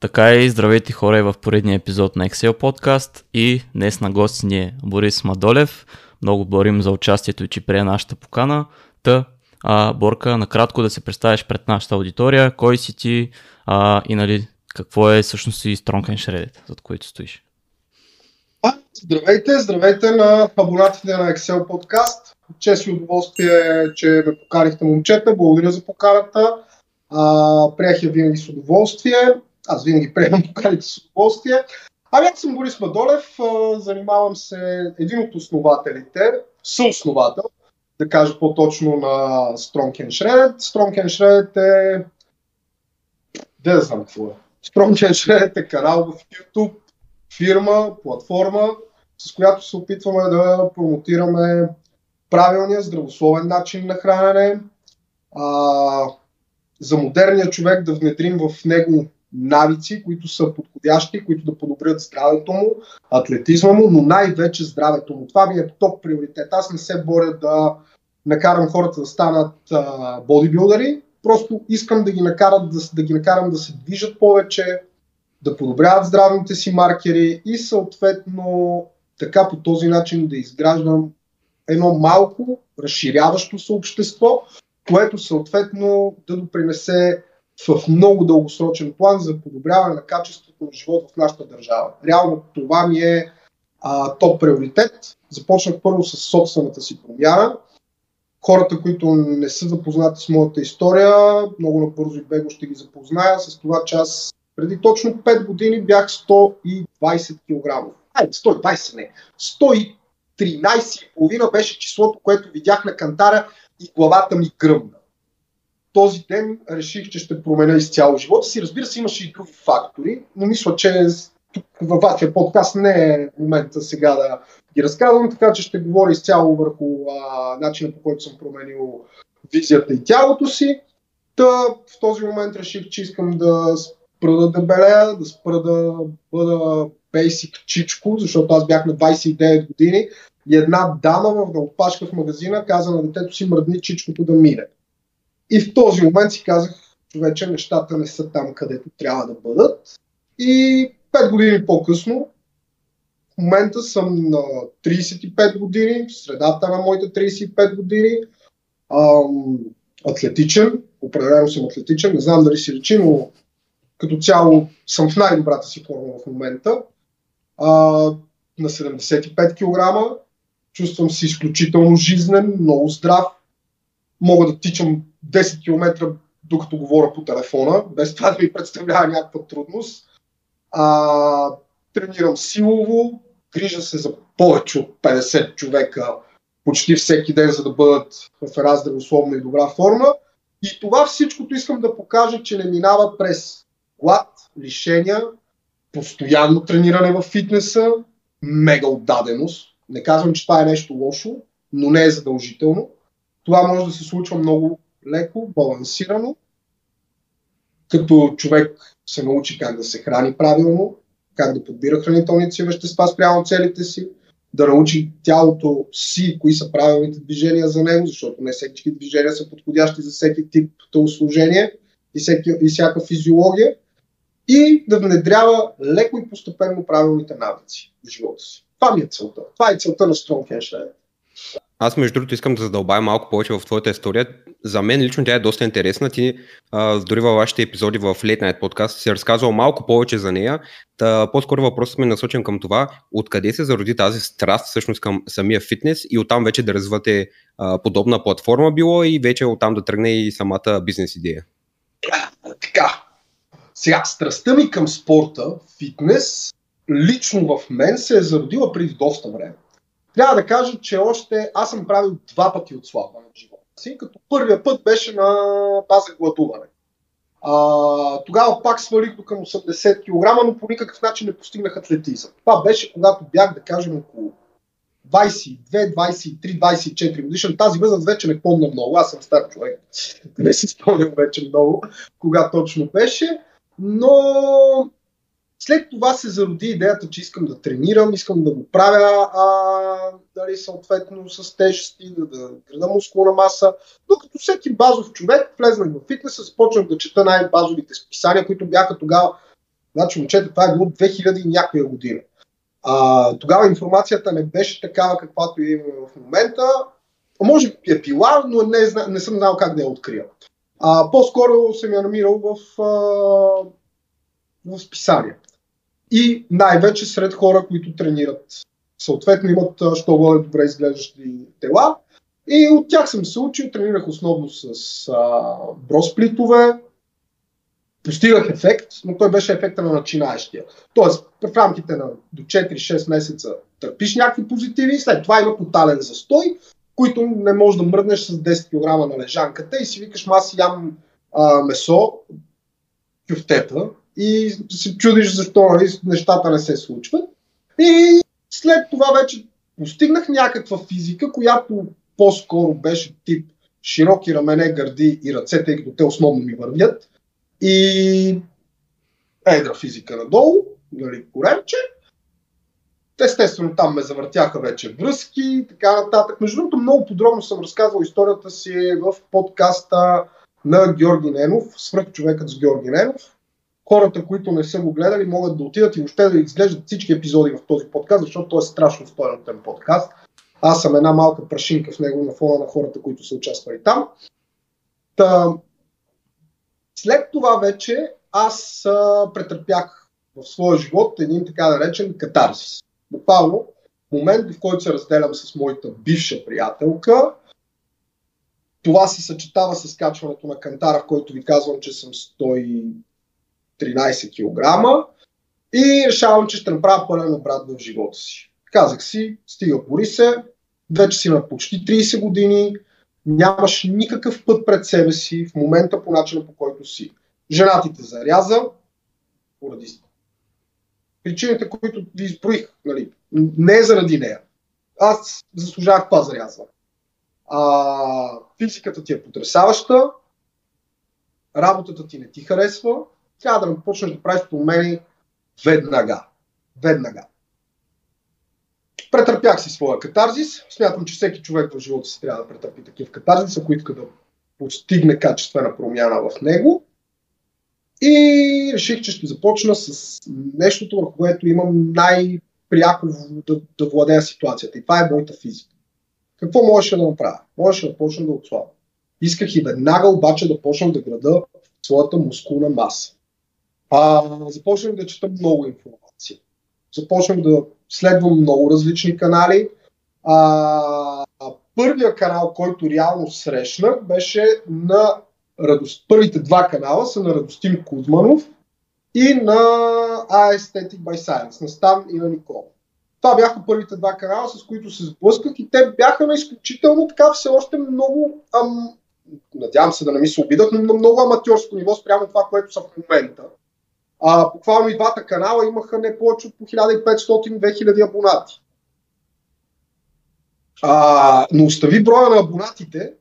Така и здравейте хора в поредния епизод на Excel подкаст и днес на гости ни е Борис Мадолев. Много борим за участието и че прие нашата покана. Та, а, Борка, накратко да се представиш пред нашата аудитория, кой си ти а, и нали, какво е всъщност и Strong and Shredded, зад който стоиш. Здравейте, здравейте на абонатите на Excel подкаст. Чест и удоволствие, че ме поканихте момчета. Благодаря за поканата. А, приех я винаги с удоволствие. Аз винаги приемам поканите с удоволствие. Ами аз съм Борис Мадолев, занимавам се един от основателите, съосновател, да кажа по-точно на Strong and Shredded. Strong and Shredded е... Де да знам какво е. Strong and Shredded е канал в YouTube, фирма, платформа, с която се опитваме да промотираме правилния, здравословен начин на хранене, а, за модерния човек да внедрим в него навици, които са подходящи, които да подобрят здравето му, атлетизма му, но най-вече здравето му. Това ми е топ приоритет. Аз не се боря да накарам хората да станат а, бодибилдери, просто искам да ги, накарат, да, да ги накарам да се движат повече, да подобряват здравните си маркери и съответно така по този начин да изграждам едно малко разширяващо се общество, което съответно да допринесе в много дългосрочен план за подобряване на качеството на живот в нашата държава. Реално това ми е а, топ приоритет. Започнах първо с собствената си промяна. Хората, които не са запознати с моята история, много набързо и бего ще ги запозная с това, че аз преди точно 5 години бях 120 кг. Айде, 120 не. 113,5 беше числото, което видях на кантара и главата ми гръмна този ден реших, че ще променя изцяло живота си. Разбира се, имаше и други фактори, но мисля, че тук във вашия подкаст не е момента сега да ги разказвам, така че ще говоря изцяло върху а, начина по който съм променил визията и тялото си. Та в този момент реших, че искам да спра да дебелея, да спра да бъда бейсик чичко, защото аз бях на 29 години и една дама в опашка в магазина каза на детето си мръдни чичкото да мине. И в този момент си казах, човече, нещата не са там, където трябва да бъдат. И 5 години по-късно, в момента съм на 35 години, в средата на моите 35 години, ам, атлетичен, определено съм атлетичен, не знам дали си речи, но като цяло съм в най-добрата си форма в момента. А, на 75 кг, чувствам се изключително жизнен, много здрав, мога да тичам 10 км докато говоря по телефона, без това да ми представлява някаква трудност. А, тренирам силово, грижа се за повече от 50 човека почти всеки ден, за да бъдат в една здравословна и добра форма. И това всичкото искам да покажа, че не минава през глад, лишения, постоянно трениране в фитнеса, мега отдаденост. Не казвам, че това е нещо лошо, но не е задължително. Това може да се случва много леко, балансирано, като човек се научи как да се храни правилно, как да подбира хранителните си вещества спрямо целите си, да научи тялото си, кои са правилните движения за него, защото не всеки движения са подходящи за всеки тип телосложение и, всеки, и всяка физиология и да внедрява леко и постепенно правилните навици в живота си. Това ми е целта. Това е целта на Strong Hand аз между другото искам да задълбая малко повече в твоята история. За мен лично тя е доста интересна. Ти а, дори във вашите епизоди в Late Night подкаст си разказвал малко повече за нея. Та, по-скоро въпросът ми е насочен към това, откъде се зароди тази страст всъщност към самия фитнес и оттам вече да развивате подобна платформа било и вече оттам да тръгне и самата бизнес идея. Така. Сега, страстта ми към спорта, фитнес, лично в мен се е зародила преди доста време. Трябва да кажа, че още аз съм правил два пъти отслабване в живота си, като първия път беше на база гладуване. А, тогава пак свалих до към 80 кг, но по никакъв начин не постигнах атлетизъм. Това беше когато бях, да кажем, около 22, 23, 24 годишен. Тази възраст вече не помня много. Аз съм стар човек. Не си спомням вече много кога точно беше. Но след това се зароди идеята, че искам да тренирам, искам да го правя а, дали, съответно с тежести, да, да града мускулна маса. Докато всеки базов човек влезнах в фитнеса, започнах да чета най-базовите списания, които бяха тогава Значи, момчета, това е било 2000 и някоя година. А, тогава информацията не беше такава, каквато имаме в момента. Може би е била, но не, не съм знал как да я открия. А, по-скоро съм я намирал в, а, в списания. И най-вече сред хора, които тренират. Съответно имат що горе добре изглеждащи тела. И от тях съм се учил, тренирах основно с а, бросплитове, постигах ефект, но той беше ефекта на начинаещия. Тоест, в рамките на до 4-6 месеца търпиш някакви позитиви, след това има тотален застой, които не можеш да мръднеш с 10 кг на лежанката и си викаш, аз ям а, месо, кюфтета и се чудиш защо нали, нещата не се случват. И след това вече постигнах някаква физика, която по-скоро беше тип широки рамене, гърди и ръце, тъй като те основно ми вървят. И едра физика надолу, нали, коремче. Естествено, там ме завъртяха вече връзки и така нататък. Между другото, много подробно съм разказвал историята си в подкаста на Георги Ненов, свръх човекът с Георги Ненов. Хората, които не са го гледали, могат да отидат и въобще да изглеждат всички епизоди в този подкаст, защото той е страшно стойнотен подкаст. Аз съм една малка прашинка в него на фона на хората, които са участвали там. Та, след това вече аз а, претърпях в своя живот един така наречен катарсис. Буквално момент, в който се разделям с моята бивша приятелка. Това се съчетава с качването на кантара, в който ви казвам, че съм 113 кг. И решавам, че ще направя пълен обрат в живота си. Казах си, стига пори се, вече си на почти 30 години, нямаш никакъв път пред себе си в момента по начина по който си. Жена ти те заряза поради причините, които ви изброих. Нали, не заради нея. Аз заслужавах това зарязване. А, физиката ти е потрясаваща, работата ти не ти харесва, трябва да почнеш да правиш промени веднага. Веднага. Претърпях си своя катарзис. Смятам, че всеки човек в живота си трябва да претърпи такив катарзис, ако иска да постигне качествена промяна в него. И реших, че ще започна с нещото, върху което имам най-пряко да, да владея ситуацията. И това е моята физика. Какво можеше да направя? Можеше да почна да отслабя. Исках и веднага обаче да почна да града своята мускулна маса. А, започнах да чета много информация. Започнах да следвам много различни канали. А, първия канал, който реално срещнах, беше на Радост... Първите два канала са на Радостин Кузманов и на Aesthetic by Science, на Стан и на Никола. Това бяха първите два канала, с които се сблъсках и те бяха на изключително така все още много, ам, надявам се да не ми се обидат, но на много аматьорско ниво спрямо това, което са в момента. А, буквално и двата канала имаха не повече от по 1500-2000 абонати. А, но остави броя на абонатите,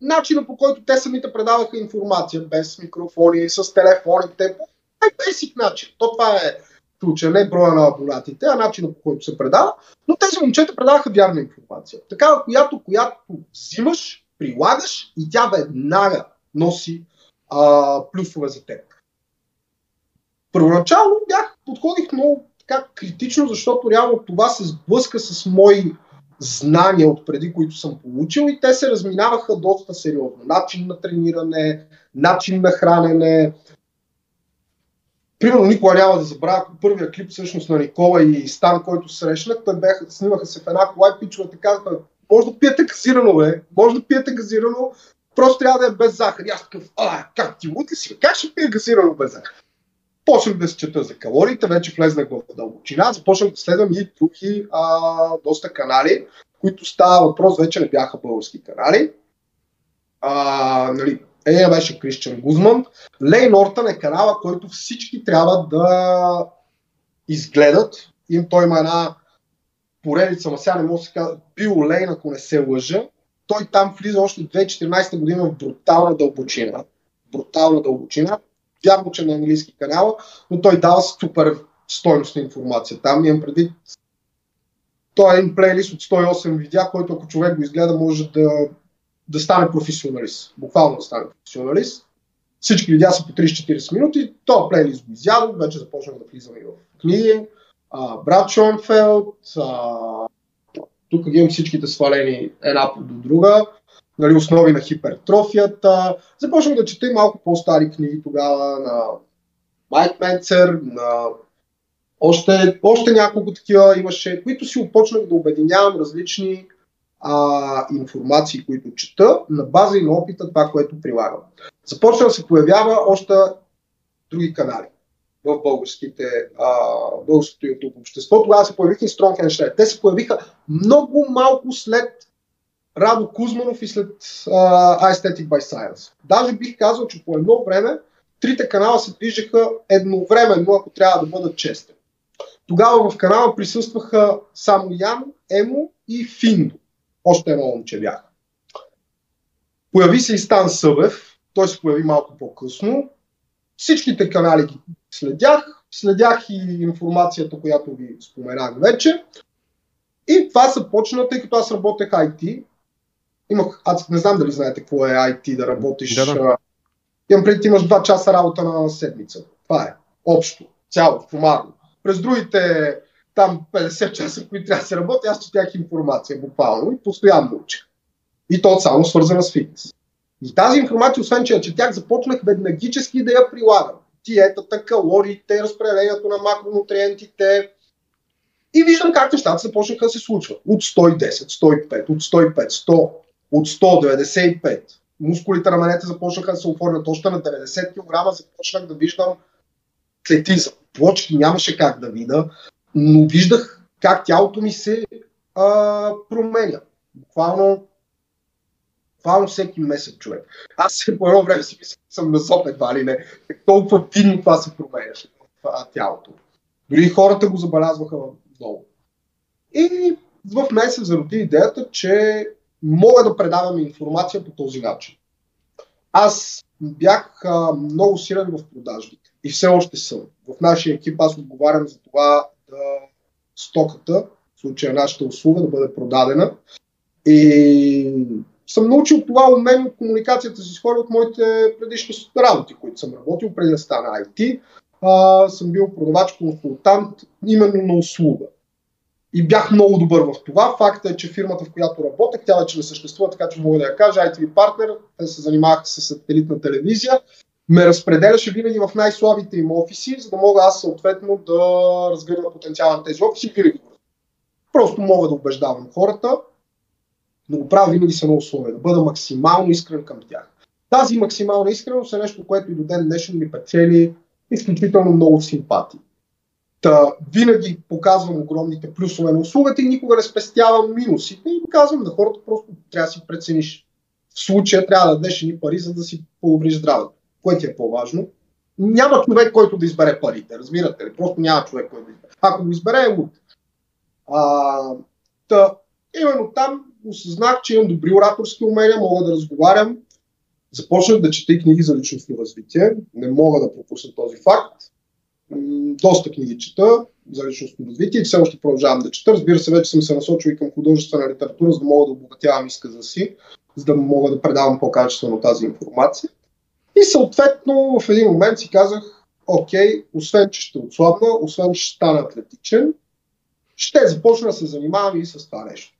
начина по който те самите предаваха информация, без микрофони, с телефоните, е basic начин. То това е случая, не броя на абонатите, а начина по който се предава. Но тези момчета предаваха вярна информация. Такава, която, която взимаш, прилагаш и тя веднага носи а, плюсове за теб. Първоначално бях, подходих много така критично, защото реално това се сблъска с мои знания от преди, които съм получил и те се разминаваха доста сериозно. Начин на трениране, начин на хранене. Примерно никога няма да забравя първия клип всъщност на Никола и Стан, който срещнах. Той бяха, снимаха се в една кола и пичовете казаха, може да пиете газирано, бе, може да пиете газирано, просто трябва да е без захар. И аз такъв, а, как ти лут ли си? Как ще пия газирано без захар? Почнах да се чета за калориите, вече влезнах в дълбочина, започнах да следвам и други а, доста канали, които става въпрос, вече не бяха български канали. А, нали, Ея беше Кристиан Гузман. Лей Нортън е канала, който всички трябва да изгледат. Им той има една поредица, ма сега не мога да се казва, Био Лейн, ако не се лъжа. Той там влиза още 2014 година в брутална дълбочина. Брутална дълбочина вярно, че на английски канал, но той дава супер стойностна информация. Там имам преди той е един плейлист от 108 видеа, който ако човек го изгледа, може да, да стане професионалист. Буквално да стане професионалист. Всички видеа са по 30-40 минути, то плейлист го изядох, вече започнах да влизам и в книги. А, брат Шонфелд, а, тук имам всичките свалени една до друга, нали, основи на хипертрофията. Започнах да чета и малко по-стари книги тогава на Майк Менцер, на още, още няколко такива имаше, които си опочнах да обединявам различни а, информации, които чета, на база и на опита това, което прилагам. Започна да се появява още други канали в българските, а, българското YouTube общество. Тогава се появиха и Shred. Те се появиха много малко след Радо Кузманов и след uh, Aesthetic by Science. Даже бих казал, че по едно време трите канала се движеха едновременно, ако трябва да бъдат честен. Тогава в канала присъстваха само Ян, Емо и Финдо. Още едно момче бях. Появи се и Стан Събев, той се появи малко по-късно. Всичките канали ги следях, следях и информацията, която ви споменах вече. И това започна, тъй като аз работех IT. Имах, аз не знам дали знаете какво е IT, да работиш. Да, да. Имам преди, имаш 2 часа работа на седмица. Това е. Общо. Цяло, формарно. През другите там 50 часа, които трябва да се работи, аз четях информация буквално и постоянно учих. И то само свързана с фитнес. И тази информация, освен че я четях, започнах веднагически да я прилагам. Диетата, калориите, разпределението на макронутриентите. И виждам как нещата започнаха да се случват. От 110, 105, от 105, 100, от 195. Мускулите на раменете започнаха да се оформят още на 90 кг, започнах да виждам клетизъм. Плочки нямаше как да видя, но виждах как тялото ми се а, променя. Буквално буквално всеки месец човек. Аз по едно време си мисля, съм на зоб едва ли не. Толкова видно това се променяше тялото. Дори хората го забелязваха много. И в мен се зароди идеята, че мога да предавам информация по този начин. Аз бях а, много силен в продажбите и все още съм. В нашия екип аз отговарям за това да стоката, в случая нашата услуга, да бъде продадена. И съм научил това умение от комуникацията си с хора от моите предишни работи, които съм работил преди да стана IT. А, съм бил продавач-консултант именно на услуга. И бях много добър в това. Факта е, че фирмата, в която работех, тя вече не съществува, така че мога да я кажа. ITV партнер, те се занимаваха с сателитна телевизия, ме разпределяше винаги в най-слабите им офиси, за да мога аз съответно да разгърна потенциала на тези офиси винаги. Просто мога да убеждавам хората, но го правя винаги с едно условие, да бъда максимално искрен към тях. Тази максимална искреност е нещо, което и до ден днешен ми печели изключително много симпатии. Та, винаги показвам огромните плюсове на услугата и никога не спестявам минусите и казвам на хората просто трябва да си прецениш. В случая трябва да дадеш ни пари, за да си подобриш здравето. Кое ти е по-важно? Няма човек, който да избере парите, разбирате ли? Просто няма човек, който да избере. Ако го избере, е луд. А, та, именно там осъзнах, че имам добри ораторски умения, мога да разговарям. Започнах да чета книги за личностно развитие. Не мога да пропусна този факт. Доста книги чета за личностно развитие и все още продължавам да чета. Разбира се, вече съм се насочил и към художествена литература, за да мога да обогатявам изказа си, за да мога да предавам по-качествено тази информация. И съответно в един момент си казах, окей, освен че ще отслабна, освен че ще стана атлетичен, ще започна да се занимавам и с това нещо.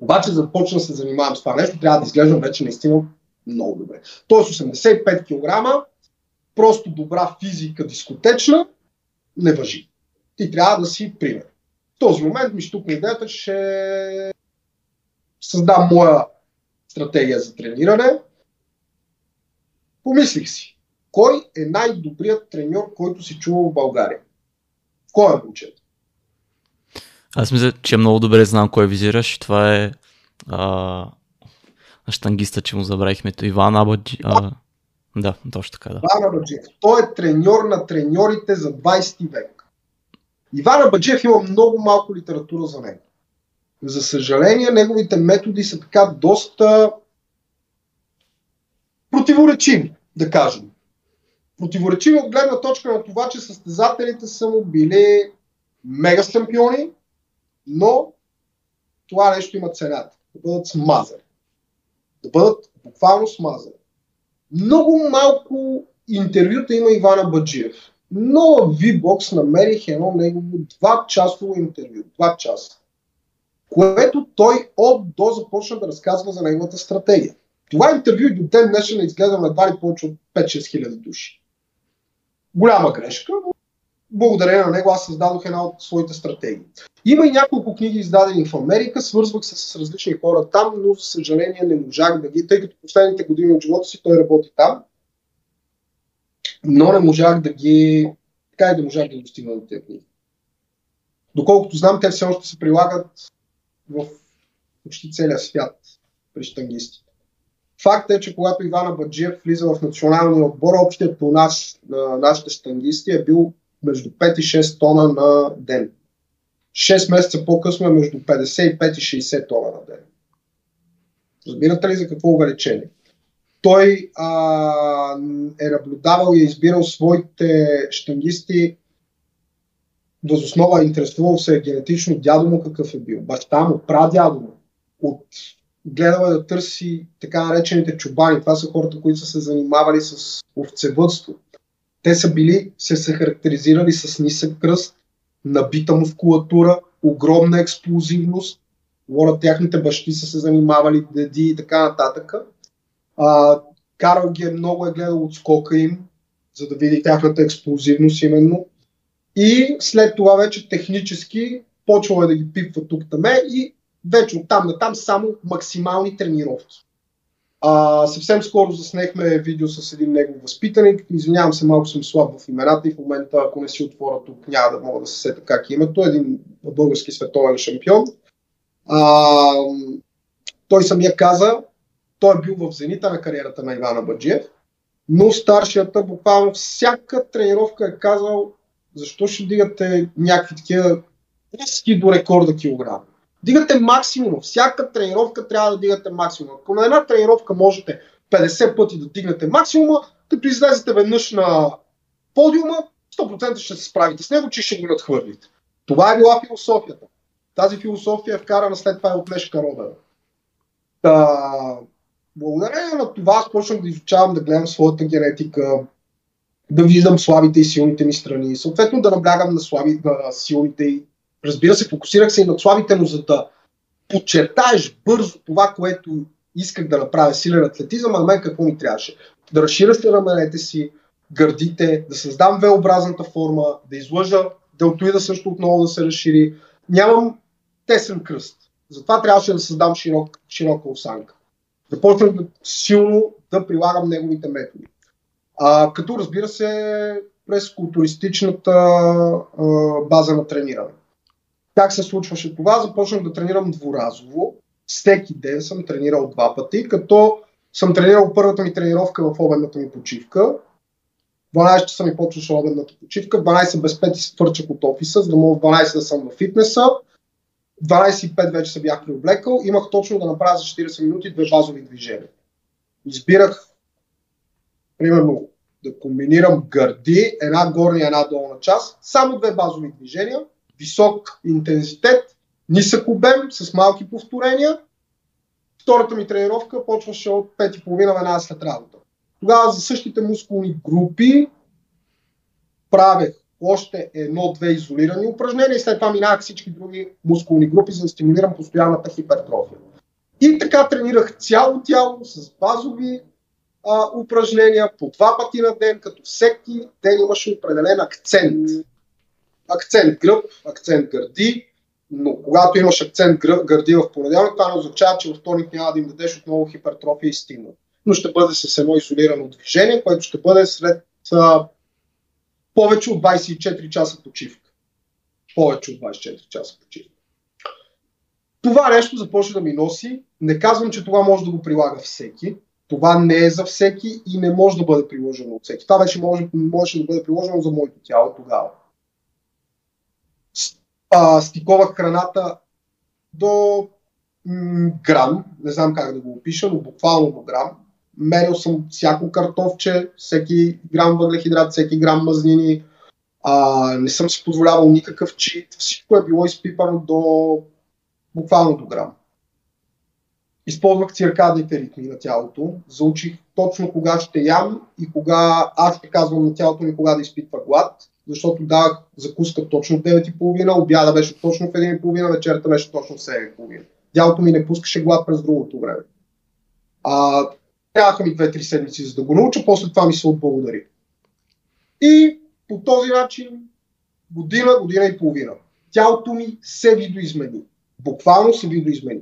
Обаче започна да се занимавам с това нещо, трябва да изглеждам вече наистина много добре. Тоест 85 кг, просто добра физика, дискотечна, не въжи. Ти трябва да си пример. В този момент ми штукна идеята, ще създам моя стратегия за трениране. Помислих си, кой е най-добрият треньор, който си чува в България? Кой е момчето? Аз мисля, че много добре знам кой визираш. Това е а, штангиста, че му забравихме. Иван Абаджи. А, да, точно така. Да. Иван Абаджиев. Той е треньор на треньорите за 20 век. Иван Абаджиев има много малко литература за него. За съжаление, неговите методи са така доста противоречиви, да кажем. Противоречиви от гледна точка на това, че състезателите са му били мега шампиони, но това нещо има цената. Да бъдат смазани. Да бъдат буквално смазани. Много малко интервюта има Ивана Баджиев. Но в V-Box намерих едно негово два часово интервю. Два часа. Което той от до започна да разказва за неговата стратегия. Това интервю до ден днешен е изгледано едва ли повече от 5-6 хиляди души. Голяма грешка, но благодарение на него аз създадох една от своите стратегии. Има и няколко книги издадени в Америка, свързвах се с различни хора там, но за съжаление не можах да ги, тъй като последните години от живота си той работи там, но не можах да ги, така и да можах да достигна до тези книги. Доколкото знам, те все още се прилагат в почти целия свят при штангистите. Факт е, че когато Ивана Баджиев влиза в националния отбор, общият по нас на нашите штангисти е бил между 5 и 6 тона на ден. 6 месеца по-късно е между 55 и 60 тона на ден. Разбирате ли за какво увеличение? Той а, е наблюдавал и е избирал своите штангисти възоснова, интересувал се генетично дядо му какъв е бил, баща му, прадядо му. От гледал е да търси така наречените чубани. Това са хората, които са се занимавали с овцевътство. Те са били, се, се характеризирали с нисък кръст, набита мускулатура, огромна експлозивност. Говорят, тяхните бащи са се занимавали, деди и така нататък. А, Карл ги е много е гледал от скока им, за да види тяхната експлозивност именно. И след това вече технически почвал е да ги пипва тук таме и вече от там на там само максимални тренировки. А, съвсем скоро заснехме видео с един негов възпитаник. Извинявам се, малко съм слаб в имената и в момента, ако не си отворя тук, няма да мога да се сета как е името. Един български световен шампион. А, той самия каза, той е бил в зенита на кариерата на Ивана Баджиев, но старшията буквално всяка тренировка е казал защо ще дигате някакви такива ниски до рекорда килограми. Дигате максимум. Всяка тренировка трябва да дигате максимум. Ако на една тренировка можете 50 пъти да дигнете максимума, като излезете веднъж на подиума, 100% ще се справите с него, че ще го надхвърлите. Това е била философията. Тази философия е вкарана след това от Лешка Робера. Та, благодарение на това аз почнах да изучавам, да гледам своята генетика, да виждам слабите и силните ми страни, съответно да наблягам на, слаби, на силните и Разбира се, фокусирах се и над слабите, но за да подчертаеш бързо това, което исках да направя силен атлетизъм, а на мен какво ми трябваше? Да разширя се раменете си, гърдите, да създам V-образната форма, да излъжа делтоида също отново да се разшири. Нямам тесен кръст. Затова трябваше да създам широк, широка осанка. Започнах да, силно да прилагам неговите методи. А, като разбира се, през културистичната а, база на трениране. Как се случваше това? Започнах да тренирам дворазово. Всеки ден съм тренирал два пъти, като съм тренирал първата ми тренировка в обедната ми почивка. 12 часа ми почваше обедната почивка, 12 без 5 се твърчах от офиса, за да мога в 12 да съм в фитнеса. 25 вече се бях приоблекал, имах точно да направя за 40 минути две базови движения. Избирах, примерно, да комбинирам гърди, една горна и една долна част, само две базови движения – висок интензитет, нисък обем с малки повторения. Втората ми тренировка почваше от 5.30 веднага след работа. Тогава за същите мускулни групи правех още едно-две изолирани упражнения и след това минах всички други мускулни групи, за да стимулирам постоянната хипертрофия. И така тренирах цяло тяло с базови а, упражнения по два пъти на ден, като всеки ден имаше определен акцент акцент гръб, акцент гърди, но когато имаш акцент гърди в понеделник, това не означава, че във вторник няма да им дадеш отново хипертрофия и стимул. Но ще бъде с едно изолирано движение, което ще бъде след а, повече от 24 часа почивка. Повече от 24 часа почивка. Това нещо започва да ми носи. Не казвам, че това може да го прилага всеки. Това не е за всеки и не може да бъде приложено от всеки. Това вече може, може да бъде приложено за моето тяло тогава а, стиковах храната до м- грам, не знам как да го опиша, но буквално до грам. Мерил съм всяко картофче, всеки грам въглехидрат, всеки грам мазнини. А, не съм си позволявал никакъв чит. Всичко е било изпипано до буквално до грам. използвах циркадните ритми на тялото, заучих точно кога ще ям и кога аз ще казвам на тялото ми кога да изпитва глад, защото давах закуска точно в 9.30, обяда беше точно в 1.30, вечерта беше точно в 7.30. Тялото ми не пускаше глад през другото време. А, трябваха ми 2-3 седмици за да го науча, после това ми се отблагодари. И по този начин година, година и половина. Тялото ми се видоизмени. Буквално се видоизмени.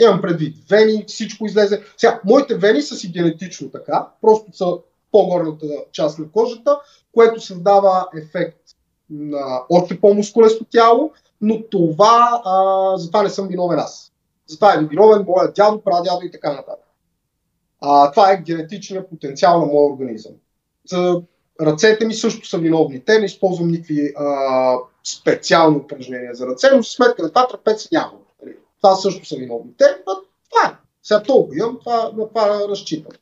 Имам предвид вени, всичко излезе. Сега, моите вени са си генетично така, просто са по-горната част на кожата, което създава ефект на още по-мускулесто тяло, но това, а, за това не съм виновен аз. За това е виновен моят дядо, прадядо и така нататък. А, това е генетичният потенциал на моя организъм. За ръцете ми също са виновни. Те не използвам никакви а, специални упражнения за ръце, но с сметка на това трапец няма. Това също са виновни. Те, това е. Сега толкова имам, това, на това разчитам.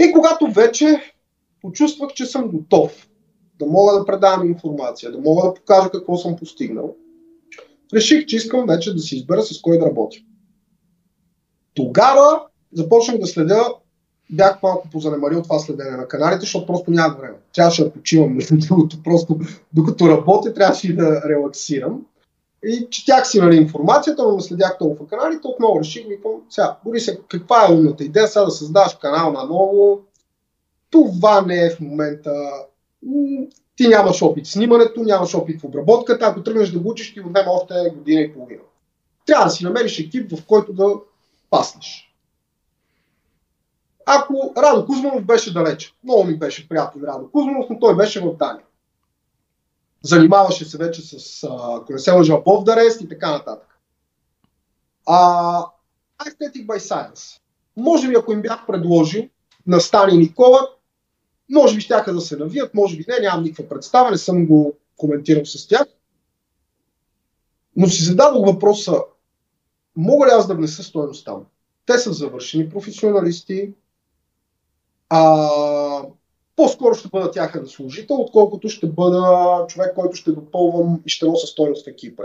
И когато вече почувствах, че съм готов да мога да предавам информация, да мога да покажа какво съм постигнал, реших, че искам вече да си избера с кой да работя. Тогава започнах да следя, бях малко позанемарил това следене на каналите, защото просто нямах време. Трябваше да почивам, между другото, просто докато работя, трябваше и да релаксирам. И четях си нали, информацията, но не следях толкова каналите, отново реших, викам, сега, Борис, каква е умната идея сега да създаваш канал на ново, това не е в момента. Ти нямаш опит в снимането, нямаш опит в обработката, ако тръгнеш да го учиш, ти отнема още година и половина. Трябва да си намериш екип, в който да паснеш. Ако Радо Кузманов беше далече, много ми беше приятен Радо Кузманов, но той беше в Дания. Занимаваше се вече с, ако не се лъжа, и така нататък. А, Aesthetic by Science. Може би, ако им бях предложил на Стани Никола, може би щяха да се навият, може би не, нямам никаква представа, не съм го коментирал с тях. Но си зададох въпроса, мога ли аз да внеса стоеност там? Те са завършени професионалисти, а, по-скоро ще бъда тяхен служител, отколкото ще бъда човек, който ще допълвам и ще нося стоеност в екипа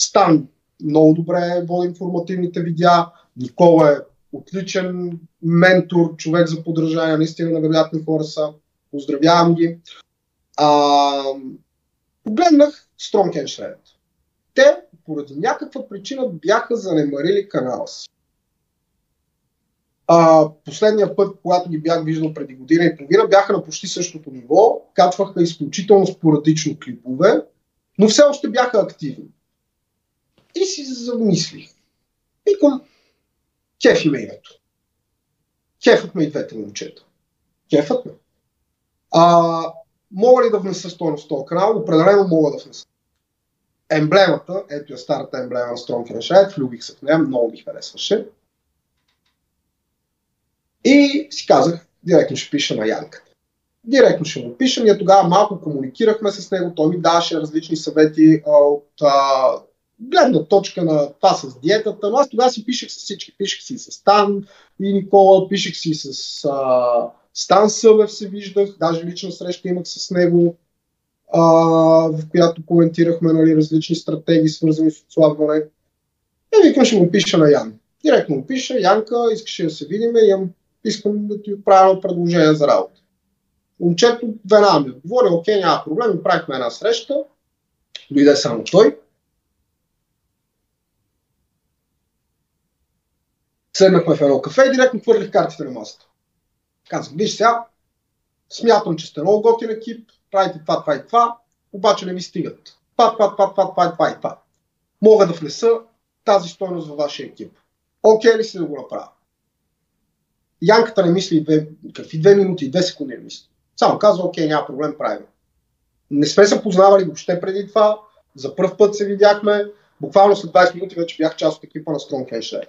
Стан много добре води информативните видеа, Никола е отличен ментор, човек за подражание, наистина невероятни хора са. Поздравявам ги. А, погледнах Strong Shred. Те, поради някаква причина, бяха занемарили канала си. А, последния път, когато ги бях виждал преди година и половина, бяха на почти същото ниво, качваха изключително спорадично клипове, но все още бяха активни. И си замислих. Викам, Кеф има името. Кефът ме и двете момчета. Кефът ме. А, мога ли да внеса стойност в този канал? Определено мога да внеса. Емблемата, ето е старата емблема на Strong Shred, влюбих се в нея, много ми харесваше. И си казах, директно ще пиша на Янката. Директно ще му пиша. Ние тогава малко комуникирахме с него. Той ми даваше различни съвети от а, гледна точка на това с диетата, но аз тогава си пишех с всички. Пишех си с Стан и Никола, пишех си с а, Стан Съвев се виждах, даже лична среща имах с него, а, в която коментирахме нали, различни стратегии, свързани с отслабване. И викам, ще му пиша на Ян. Директно му пиша, Янка, искаше да се видим, имам, искам да ти отправя предложение за работа. Момчето веднага ми отговори, окей, няма проблем, правихме една среща, дойде само той. Седнахме в едно кафе и директно хвърлих картите на масата. Казах, виж сега, смятам, че сте много готин екип, правите това, това и това, обаче не ви стигат. Това, това, това, това, това, това и това. Мога да внеса тази стойност във вашия екип. Окей ли си да го направя? Янката не мисли две, какви две минути и две секунди не мисли. Само казва, окей, няма проблем, правим. Не сме се познавали въобще преди това. За първ път се видяхме. Буквално след 20 минути вече бях част от екипа на Strong.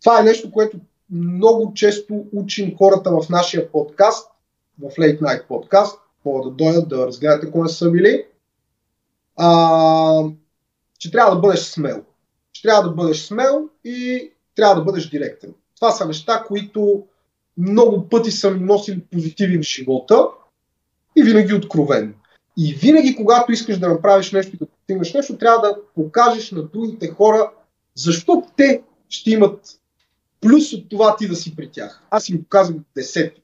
Това е нещо, което много често учим хората в нашия подкаст, в Late Night подкаст, могат да дойдат да разгледат, ако не са били, а, че трябва да бъдеш смел. Че трябва да бъдеш смел и трябва да бъдеш директен. Това са неща, които много пъти са ми носили позитиви в живота и винаги откровен. И винаги, когато искаш да направиш нещо и да постигнеш нещо, трябва да покажеш на другите хора защо те ще имат Плюс от това ти да си при тях. Аз им показвам десети.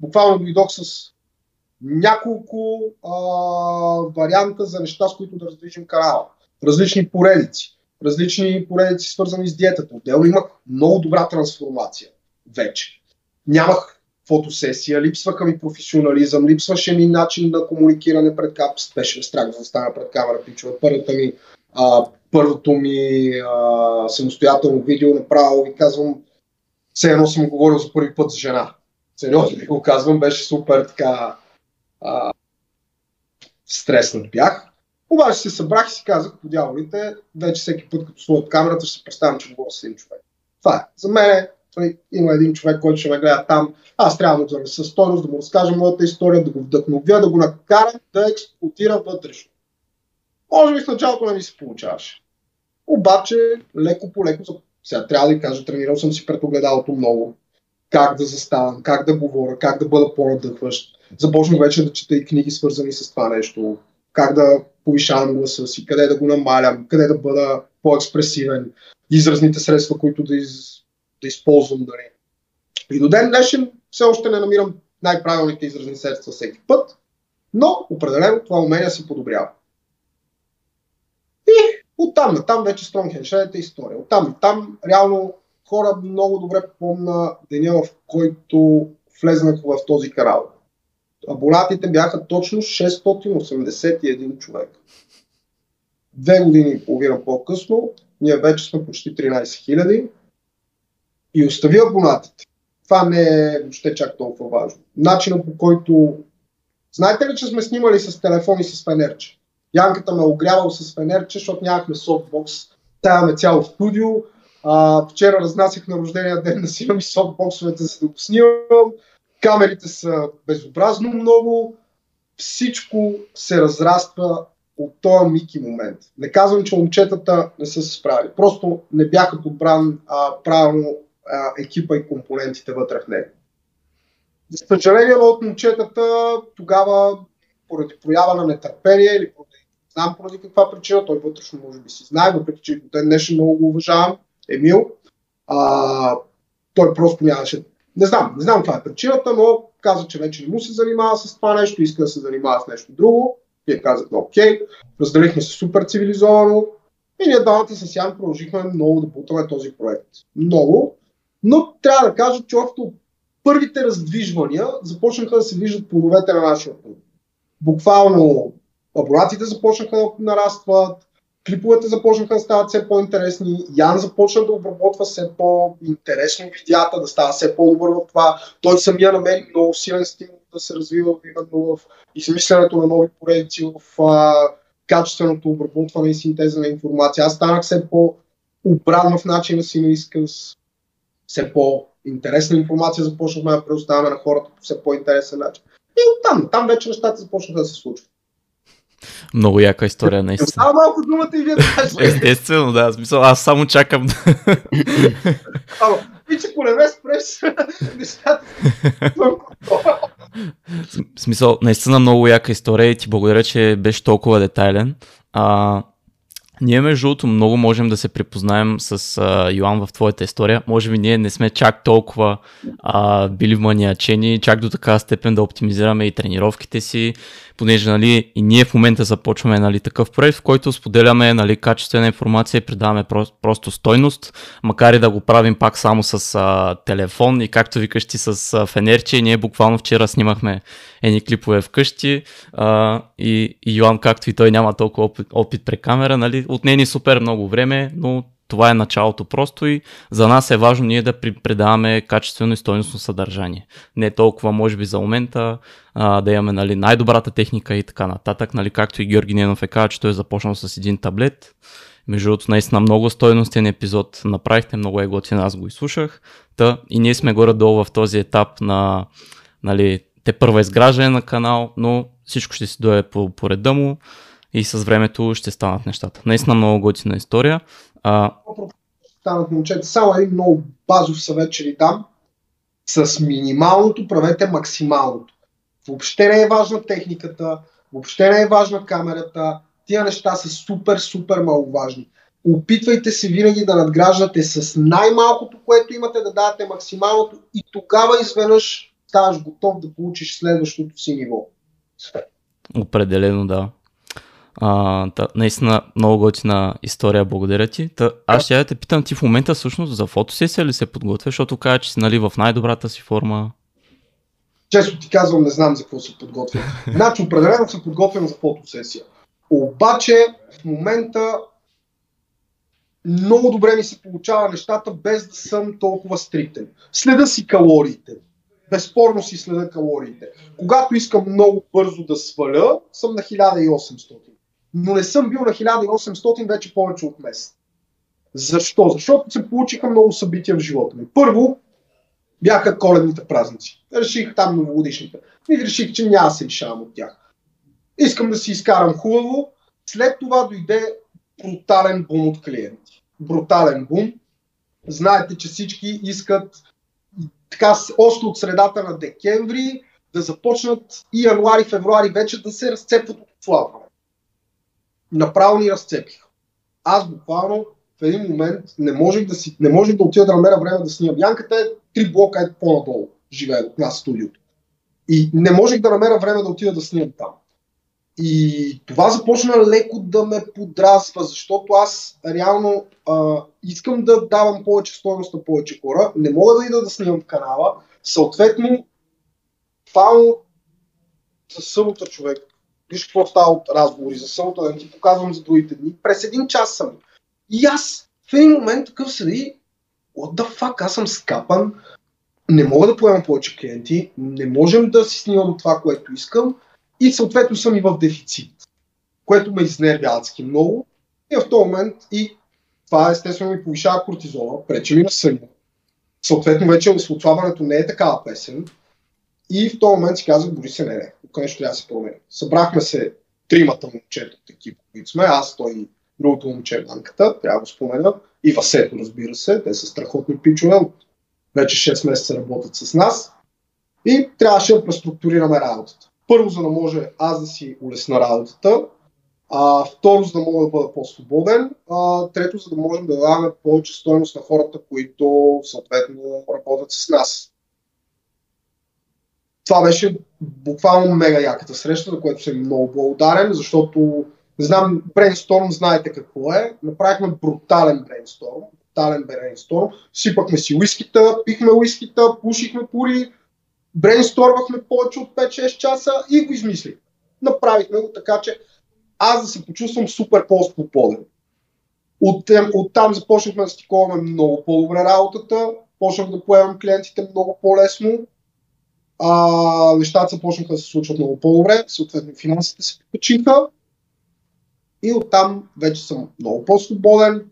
Буквално дойдох с няколко а, варианта за неща, с които да раздвижим канала. Различни поредици. Различни поредици, свързани с диетата. Отделно имах много добра трансформация вече. Нямах фотосесия, липсваха ми професионализъм, липсваше ми начин на комуникиране пред кап. Беше страх да застана пред камера, пичува. Първата ми, а, първото ми а, самостоятелно видео направо ви казвам, все едно съм говорил за първи път с жена. Сериозно ви го казвам, беше супер така а, стреснат бях. Обаче се събрах и си казах, по дяволите, вече всеки път като слоят камерата ще се представям, че говоря с един човек. Това е. За мен той, има един човек, който ще ме гледа там. Аз трябва да му занеса стойност, да му разкажа моята история, да го вдъхновя, да го накарам да експлуатира вътрешно. Може би в началото не ми се получаваше. Обаче, леко по леко, сега трябва да ви кажа, тренирал съм си пред огледалото много. Как да заставам, как да говоря, как да бъда по-надъхващ. Започнах вече да чета и книги, свързани с това нещо. Как да повишавам гласа си, къде да го намалям, къде да бъда по-експресивен, изразните средства, които да из, да използвам. Дали. И до ден днешен все още не намирам най-правилните изразни средства всеки път, но определено това умение се подобрява. И оттам на там вече Стронгхендж е история. Оттам на там реално хора много добре помна деня, в който влезнах в този канал. Абонатите бяха точно 681 човек. Две години и половина по-късно, ние вече сме почти 13 000 и остави абонатите. Това не е въобще чак толкова важно. Начинът по който... Знаете ли, че сме снимали с телефон и с фенерче? Янката ме е огрявал с фенерче, защото нямахме софтбокс. Тяваме цяло студио. А, вчера разнасях на рождения ден на сина ми софтбоксовете, за да го снимам. Камерите са безобразно много. Всичко се разраства от този миг и момент. Не казвам, че момчетата не са се справили. Просто не бяха подбран а, правилно а, екипа и компонентите вътре в него. За съжаление, от момчетата тогава, поради проява на нетърпение или поради, знам поради каква причина, той вътрешно може би си знае, въпреки че ден днешен много го уважавам, Емил, а, той просто нямаше. Не знам, не знам каква е причината, но каза, че вече не му се занимава с това нещо, иска да се занимава с нещо друго. Вие казахме, окей, разделихме се супер цивилизовано и ние двамата с Ян продължихме много да бутаме този проект. Много, но трябва да кажа, че още първите раздвижвания започнаха да се виждат плодовете на нашия път. Буквално абонатите започнаха да нарастват, клиповете започнаха да стават все по-интересни, Ян започна да обработва все по-интересно видеята, да става все по-добър в това. Той самия намери много силен стимул да се развива именно в измисленето на нови поредици, в а, качественото обработване и синтеза на информация. Аз станах все по-обран в начина си на изказ, все по-интересна информация започнахме да предоставяме на хората по все по-интересен начин. И оттам, там вече нещата започнаха да се случват. Много яка история, наистина. Става малко думата и вие да Естествено, да. Смисъл, аз само чакам. Ама, и че поне ме спреш нещата. смисъл, наистина много яка история и ти благодаря, че беше толкова детайлен. А, ние, между другото, много можем да се припознаем с а, Йоан в твоята история. Може би ние не сме чак толкова а, били маниачени, чак до така степен да оптимизираме и тренировките си, понеже нали, и ние в момента започваме нали, такъв проект, в който споделяме нали, качествена информация и предаваме про- просто стойност, макар и да го правим пак само с а, телефон и както викаш ти с а, фенерче. Ние буквално вчера снимахме едни клипове вкъщи а, и, и Йоан, както и той няма толкова опит, опит пред камера, нали, отне ни супер много време, но това е началото просто и за нас е важно ние да предаваме качествено и стойностно съдържание. Не толкова, може би, за момента а, да имаме нали, най-добрата техника и така нататък. Нали, както и Георги Ненов е казал, че той е започнал с един таблет. Между другото, наистина много стойностен епизод направихте, много е готин, аз го изслушах. Та, и ние сме горе-долу в този етап на нали, те първа изграждане на канал, но всичко ще си дойде по, по реда му и с времето ще станат нещата. Наистина много готина история. А... Станат момчета. Само един много базов съвет че ви дам. С минималното правете максималното. Въобще не е важна техниката, въобще не е важна камерата. Тия неща са супер, супер маловажни. опитвайте се винаги да надграждате с най-малкото, което имате, да давате максималното и тогава изведнъж ставаш готов да получиш следващото си ниво. Определено, да. А, та, наистина много готина история, благодаря ти. Та, аз ще да те питам ти в момента всъщност за фотосесия ли се подготвяш, защото кажа, че си нали, в най-добрата си форма. Често ти казвам, не знам за какво се подготвям. Значи, определено се подготвям за фотосесия. Обаче, в момента много добре ми се получава нещата, без да съм толкова стриктен. Следа си калориите. Безспорно си следа калориите. Когато искам много бързо да сваля, съм на 1800. Но не съм бил на 1800 вече повече от месец. Защо? Защото се получиха много събития в живота ми. Първо, бяха коледните празници. Реших там новогодишните. И реших, че няма се лишавам от тях. Искам да си изкарам хубаво. След това дойде брутален бум от клиенти. Брутален бум. Знаете, че всички искат така още от средата на декември да започнат и януари, февруари вече да се разцепват от отслабване. Направо ни разцепиха. Аз буквално в един момент не можех да, си, не можех да отида да намеря време да снимам. Янката е три блока е по-надолу, живее от нас студиото. И не можех да намеря време да отида да снимам там. И това започна леко да ме подразва, защото аз реално а, искам да давам повече стоеност на повече хора, не мога да ида да снимам в канала, съответно това за събота човек, виж какво става от разговори за събота, да ти показвам за другите дни, през един час съм. И аз в един момент такъв седи, what the fuck, аз съм скапан, не мога да поемам повече клиенти, не можем да си снимам това, което искам, и съответно съм и в дефицит, което ме изнервя адски много. И в този момент и това естествено ми повишава кортизола, пречи ми на съня. Съответно вече отслабването не е такава песен. И в този момент си казах, дори се не, не, тук нещо трябва да се промени. Събрахме се тримата момчета от екипа, които сме, аз, той и другото момче, Банката, трябва да го спомена, и Васето, разбира се, те са страхотни пичове, вече 6 месеца работят с нас и трябваше да преструктурираме работата. Първо, за да може аз да си улесна работата, а, второ, за да мога да бъда по-свободен, а, трето, за да можем да даваме повече стоеност на хората, които съответно работят с нас. Това беше буквално мега яката среща, за което съм много благодарен, защото знам, брейнсторм знаете какво е. Направихме брутален брейнсторм. Брутален брейнсторм. Сипахме си уискита, пихме уискита, пушихме пури, брейнстормахме повече от 5-6 часа и го измислих. Направихме го така, че аз да се почувствам супер по-спокойен. От, от там започнахме да стиковаме много по-добре работата, почнах да поемам клиентите много по-лесно, а, нещата започнаха да се случват много по-добре, съответно финансите се покачиха и оттам вече съм много по-свободен,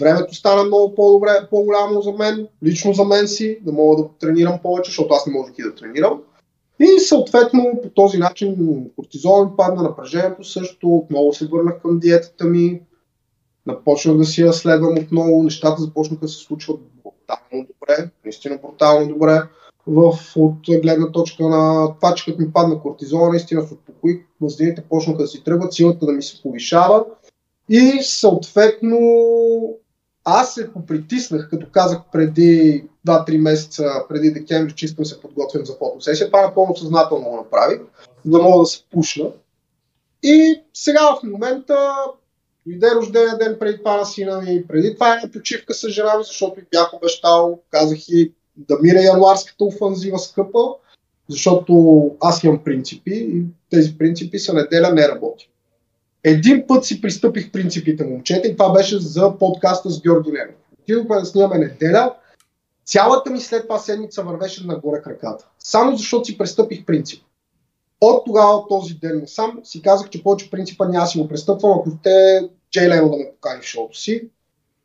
Времето стана много по-добре, по-голямо за мен, лично за мен си, да мога да тренирам повече, защото аз не можех и да тренирам. И съответно по този начин кортизол падна, напрежението също, отново се върнах към диетата ми, започнах да си я следвам отново, нещата започнаха да се случват брутално добре, наистина брутално добре. В, от гледна точка на това, че като ми падна кортизола, наистина се успокоих, мазнините почнаха да си тръгват, силата да ми се повишава и съответно аз се попритиснах, като казах преди 2-3 месеца, преди декември, че искам се подготвям за фотосесия. Това напълно съзнателно го направих, да мога да се пушна. И сега в момента дойде рождения ден преди това на сина ми, преди това е почивка с жена ми, защото и бях обещал, казах и да мира януарската офанзива скъпа, защото аз имам принципи и тези принципи са неделя не работи. Един път си пристъпих принципите момчета и това беше за подкаста с Георги Ненов. Отидохме да снимаме неделя. Цялата ми след това седмица вървеше нагоре краката. Само защото си престъпих принцип. От тогава, от този ден сам си казах, че повече принципа няма си го престъпвам, ако те Джей Лено да ме покани в шоуто си.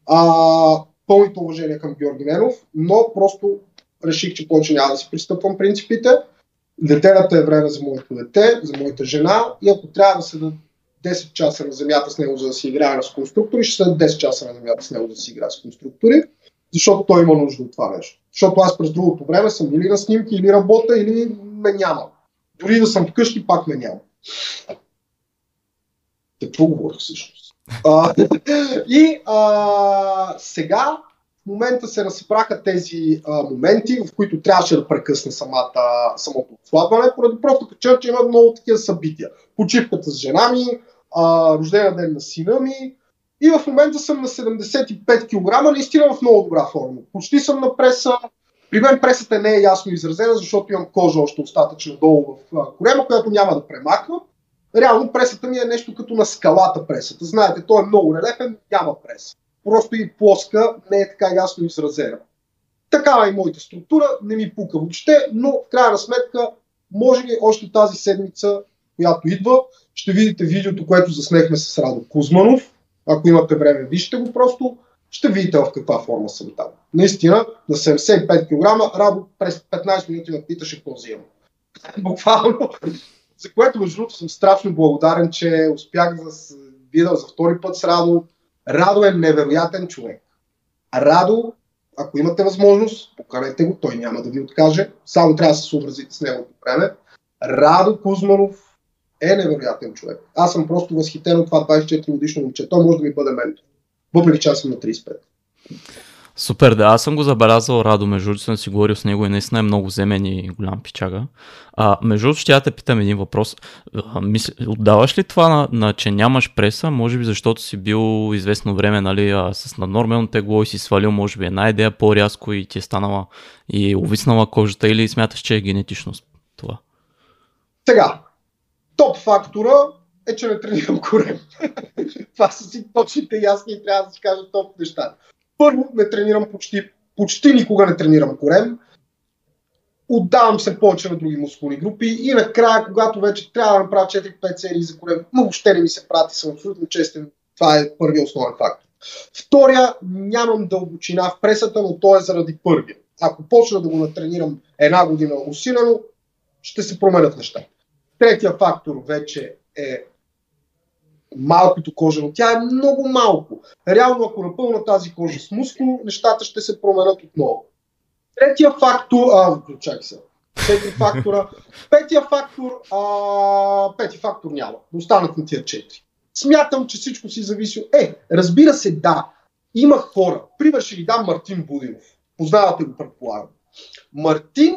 А, пълното уважение към Георги Ненов, но просто реших, че повече няма да си пристъпвам принципите. Детелята е време за моето дете, за моята жена и ако трябва да се 10 часа на земята с него, за да си играе с конструктори, ще след 10 часа на земята с него, за да си играе с конструктори, защото той има нужда от това нещо. Защото аз през другото време съм или на снимки, или работа, или ме няма. Дори да съм вкъщи, пак ме няма. Какво говорих всъщност? И а, сега в момента се разпраха тези а, моменти, в които трябваше да прекъсне самата, самото отслабване, поради просто причина, че има много такива събития. Почивката с жена ми, а, рождения ден на сина ми, и в момента съм на 75 кг, наистина в много добра форма. Почти съм на преса. При мен пресата не е ясно изразена, защото имам кожа още остатъчно долу в корема, която няма да премахвам. Реално пресата ми е нещо като на скалата пресата. Знаете, той е много релефен, няма преса. Просто и плоска, не е така ясно изразена. Такава е моята структура, не ми пука въобще, но в крайна сметка, може би още тази седмица, която идва, ще видите видеото, което заснехме с Радо Кузманов, ако имате време, вижте го просто, ще видите в каква форма съм там. Наистина, на 75 кг, Радо през 15 минути ме питаше какво взимам. Буквално. За което, между другото, съм страшно благодарен, че успях да видя за втори път с Радо. Радо е невероятен човек. Радо, ако имате възможност, поканете го, той няма да ви откаже. Само трябва да се съобразите с неговото време. Радо Кузманов е невероятен човек. Аз съм просто възхитен от това 24 годишно момче. Той може да ми бъде ментор. Въпреки че аз съм на 35. Супер, да, аз съм го забелязал, Радо, между другото съм си говорил с него и наистина е много земен и голям пичага. А, между другото ще я те питам един въпрос. А, мисля, отдаваш ли това, на, на, че нямаш преса, може би защото си бил известно време нали, а, с наднормално тегло и си свалил може би една идея по-рязко и ти е станала и увиснала кожата или смяташ, че е генетично това? Сега, топ фактора е, че не тренирам корем. Това са си точните ясни и трябва да си кажа топ неща. Първо, не тренирам почти, почти никога не тренирам корем. Отдавам се повече на други мускулни групи и накрая, когато вече трябва да направя 4-5 серии за корем, но въобще не ми се прати, съм абсолютно честен. Това е първият основен фактор. Втория, нямам дълбочина в пресата, но то е заради първия. Ако почна да го натренирам една година усилено, ще се променят нещата. Третия фактор вече е малкото кожено. Тя е много малко. Реално, ако напълна тази кожа с мускул, нещата ще се променят отново. Третия фактор... А, чакай се. Четири фактора. Петия фактор... А, пети фактор няма. Останат на тия четири. Смятам, че всичко си зависи. Е, разбира се, да. Има хора. Пример ще ви дам Мартин Будинов. Познавате го, предполагам. Мартин,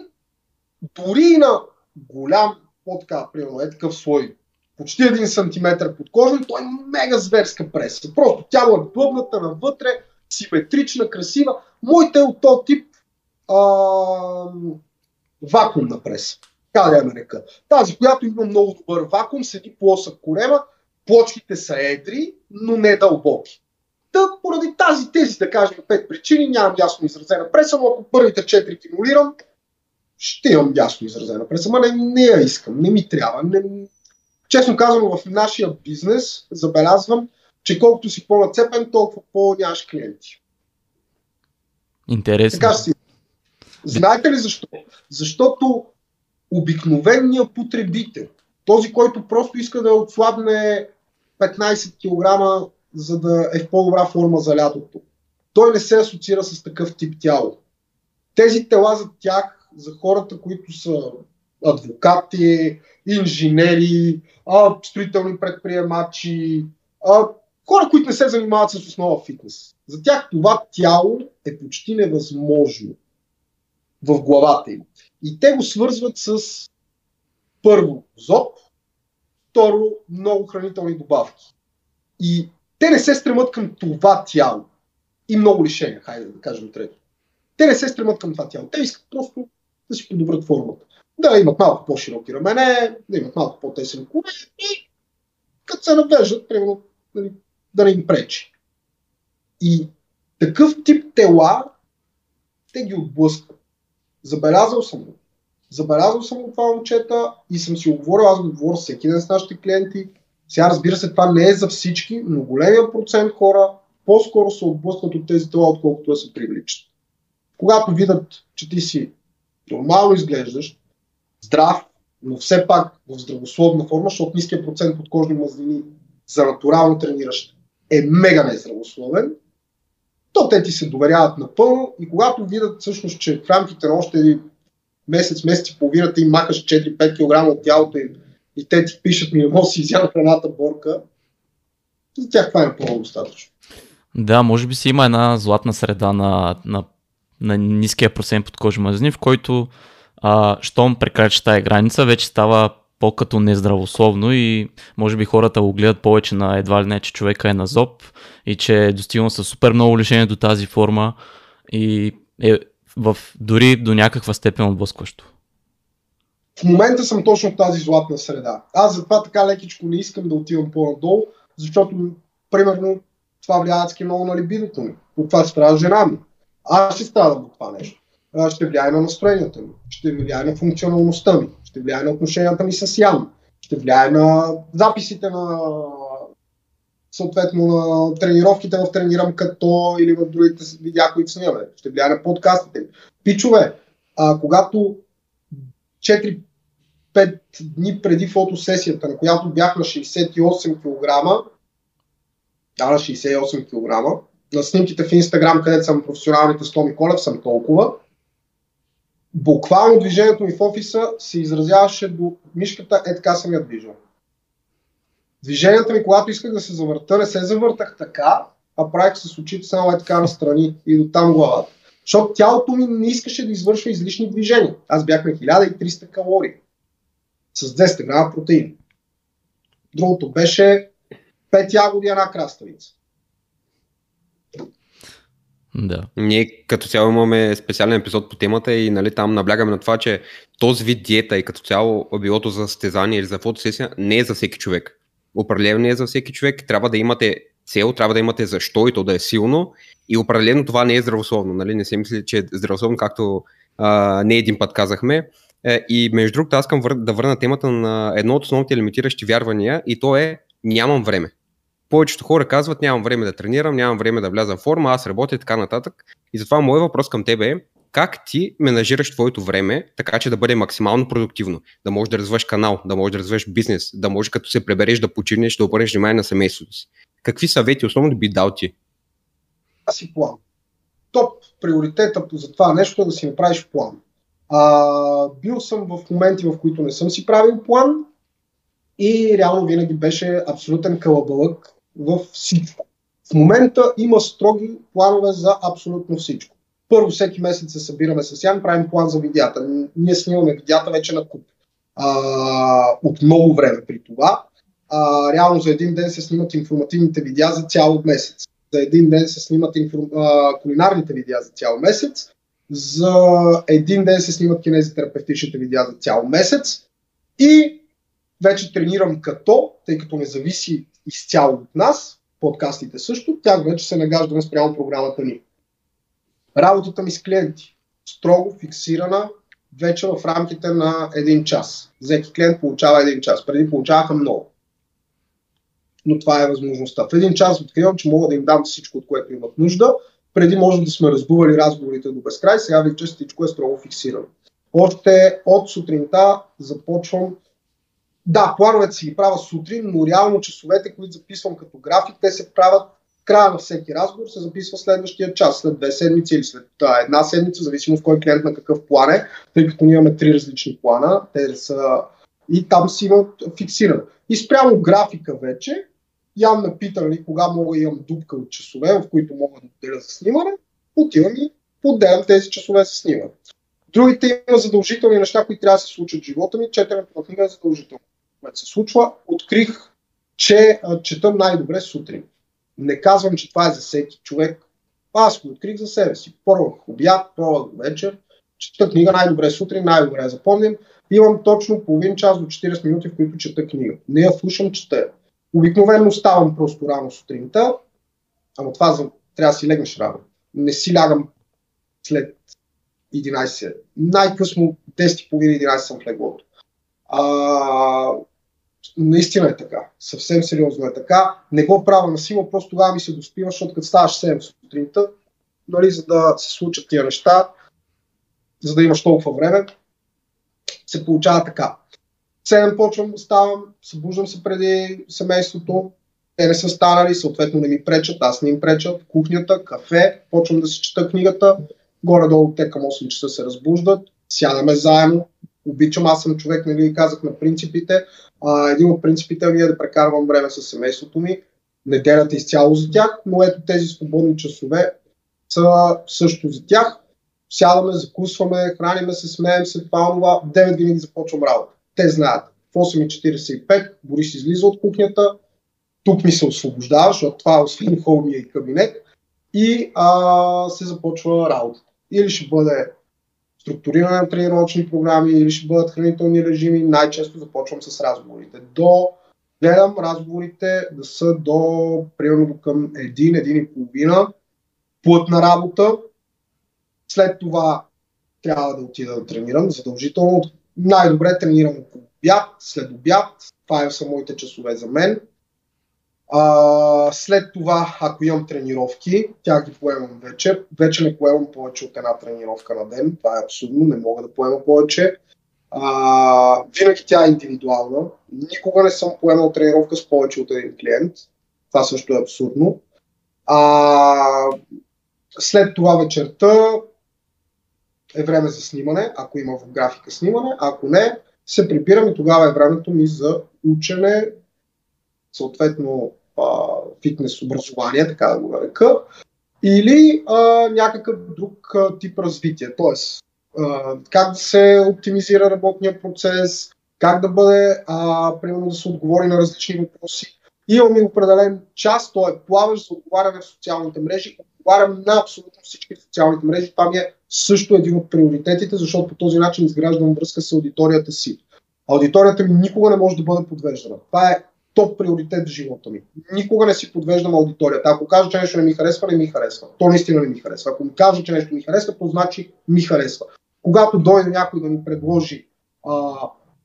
дори и на голям по-така, примерно, е такъв слой, почти един сантиметър под кожа, той е мега зверска преса. Просто тяло е длъбната навътре, симетрична, красива. Моите е от този тип а, вакуумна преса. Как да я нарека? Тази, която има много добър вакуум, седи плосък корема, плочките са едри, но не дълбоки. Та, поради тази тези, да кажем, пет причини, нямам ясно изразена преса, но ако първите четири тимулирам, ще имам ясно изразена преса, ама не, не я искам, не ми трябва. Не... Честно казано, в нашия бизнес забелязвам, че колкото си по-нацепен, толкова по-нямаш клиенти. Интересно. Така си. Знаете ли защо? Защото обикновеният потребител, този, който просто иска да отслабне 15 кг, за да е в по-добра форма за лятото, той не се асоциира с такъв тип тяло. Тези тела за тях за хората, които са адвокати, инженери, а, строителни предприемачи, а, хора, които не се занимават с основа фитнес. За тях това тяло е почти невъзможно в главата им. И те го свързват с първо зоб, второ много хранителни добавки. И те не се стремат към това тяло. И много лишения, хайде да кажем трето. Те не се стремат към това тяло. Те искат просто да си подобрят формата. Да имат малко по-широки рамене, да имат малко по-тесен колен и като се навеждат, примерно, нали, да не им пречи. И такъв тип тела те ги отблъскват. Забелязал съм го. Забелязал съм го това момчета и съм си оговорил, аз го говоря всеки ден с нашите клиенти. Сега разбира се, това не е за всички, но големия процент хора по-скоро се отблъскват от тези тела, отколкото да се привличат. Когато видят, че ти си нормално изглеждаш, здрав, но все пак в здравословна форма, защото ниският процент от кожни мазнини за натурално трениращ е мега нездравословен, то те ти се доверяват напълно и когато видят всъщност, че в рамките на още месец, месец и половина ти махаш 4-5 кг от тялото и, и те ти пишат ми, не си изяна храната борка, За тях това е напълно достатъчно. Да, може би си има една златна среда на, на, на ниския процент под кожи мазнини, в който а, щом прекрачи тази граница, вече става по-като нездравословно и може би хората го гледат повече на едва ли не, че човека е на зоб и че е достигнал със супер много лишение до тази форма и е в, дори до някаква степен отблъскващо. В момента съм точно в тази златна среда. Аз затова така лекичко не искам да отивам по-надолу, защото, примерно, това влияе много на либидото ми. От това страда жена ми. Аз ще страдам от това нещо. Ще влияе на настроението ми, ще влияе на функционалността ми, ще влияе на отношенията ми с Ян, ще влияе на записите на съответно на тренировките в тренирам като или в другите видеа, които снимаме. Ще влияе на подкастите. Пичове, а, когато 4-5 дни преди фотосесията, на която бях на 68 кг, да, на 68 кг, на снимките в Инстаграм, където съм професионалните 100 Миколев, съм толкова, буквално движението ми в офиса се изразяваше до мишката, е така съм я движил. Движенията ми, когато исках да се завърта, не се завъртах така, а правих с очите само е така настрани и до там главата. Защото тялото ми не искаше да извършва излишни движения. Аз бях на 1300 калории с 200 грама протеин. Другото беше 5 ягоди една краставица. Да. Ние като цяло имаме специален епизод по темата и нали, там наблягаме на това, че този вид диета и като цяло билото за състезание или за фотосесия не е за всеки човек. Определено не е за всеки човек. Трябва да имате цел, трябва да имате защо и то да е силно. И определено това не е здравословно. Нали? Не се мисли, че е здравословно, както а, не един път казахме. Е, и между другото, аз искам да върна темата на едно от основните лимитиращи вярвания и то е нямам време повечето хора казват, нямам време да тренирам, нямам време да вляза в форма, аз работя и така нататък. И затова моят въпрос към тебе е, как ти менажираш твоето време, така че да бъде максимално продуктивно, да можеш да развиваш канал, да можеш да развиваш бизнес, да можеш като се пребереш да починеш, да обърнеш внимание на семейството си. Какви съвети основно би дал ти? Аз си план. Топ приоритета за това нещо е да си направиш план. А, бил съм в моменти, в които не съм си правил план и реално винаги беше абсолютен калабълък в всичко. В момента има строги планове за абсолютно всичко. Първо всеки месец се събираме с Ян, правим план за видеята. Ние снимаме видеята вече на куп. А, от много време при това. А, реално за един ден се снимат информативните видеа за цял месец. За един ден се снимат информ... а, кулинарните видеа за цял месец. За един ден се снимат кинезитерапевтичните видеа за цял месец. И вече тренирам като, тъй като не зависи изцяло от нас, подкастите също, тях вече се нагаждаме спрямо програмата ни. Работата ми с клиенти, строго фиксирана, вече в рамките на един час. Всеки клиент получава един час. Преди получаваха много. Но това е възможността. В един час откривам, че мога да им дам всичко, от което имат нужда. Преди може да сме разбували разговорите до безкрай, сега вече всичко е строго фиксирано. Още от сутринта започвам да, плановете си ги правя сутрин, но реално часовете, които записвам като график, те се правят края на всеки разговор, се записва следващия час, след две седмици или след да, една седмица, зависимо в кой клиент на какъв план е, тъй като ние имаме три различни плана, те са и там си имат фиксирано. И спрямо графика вече, Ян ме пита нали, кога мога да имам дупка от часове, в които мога да отделя за снимане, отивам и отделям тези часове за снимане. Другите има задължителни неща, които трябва да се случат в живота ми. Четенето на книга е задължително което се случва, открих, че а, четам най-добре сутрин. Не казвам, че това е за всеки човек. Аз го открих за себе си. Първо обяд, пробвах вечер, чета книга най-добре сутрин, най-добре запомням. Имам точно половин час до 40 минути, в които чета книга. Не я слушам, чета. Обикновено ставам просто рано сутринта, ама това за... трябва да си легнеш рано. Не си лягам след 11. Най-късно 10.30-11 съм в леглото. А, наистина е така. Съвсем сериозно е така. Не го правя на сила, просто тогава ми се доспива, защото като ставаш 7 сутринта, нали, за да се случат тия неща, за да имаш толкова време, се получава така. 7 почвам, ставам, събуждам се преди семейството, те не са станали, съответно не ми пречат, аз не им пречат, кухнята, кафе, почвам да си чета книгата, горе-долу те към 8 часа се разбуждат, сядаме заедно, обичам, аз съм човек, нали, казах на принципите. А, един от принципите ми е да прекарвам време с семейството ми. неделята изцяло за тях, но ето тези свободни часове са също за тях. Сядаме, закусваме, храниме се, смеем се, това, това. В 9 винаги започвам работа. Те знаят. В 8.45 Борис излиза от кухнята, тук ми се освобождава, защото това е освен холмия и кабинет и а, се започва работа. Или ще бъде структуриране на тренировъчни програми, или ще бъдат хранителни режими. Най-често започвам с разговорите. До гледам разговорите да са до примерно до към един, един и половина плътна работа. След това трябва да отида да тренирам задължително. Най-добре тренирам около обяд, след обяд. Това са моите часове за мен. А, след това, ако имам тренировки, тя ги поемам вече. Вече не поемам повече от една тренировка на ден. Това е абсурдно, не мога да поема повече. А, винаги тя е индивидуална. Никога не съм поемал тренировка с повече от един клиент. Това също е абсурдно. А, след това вечерта е време за снимане, ако има в графика снимане. Ако не, се прибирам и тогава е времето ми за учене, съответно фитнес образование, така да го нарека, или а, някакъв друг а, тип развитие. Тоест, как да се оптимизира работния процес, как да бъде, а, примерно да се отговори на различни въпроси. Имам и определен час, той е плаващ за отговаряне в социалните мрежи. Отговарям на абсолютно всички социалните мрежи. Това ми е също един от приоритетите, защото по този начин изграждам връзка с аудиторията си. Аудиторията ми никога не може да бъде подвеждана. Това е топ приоритет в живота ми. Никога не си подвеждам аудиторията. Ако кажа, че нещо не ми харесва, не ми харесва. То наистина не ми харесва. Ако ми кажа, че нещо ми харесва, то значи ми харесва. Когато дойде някой да ми предложи а,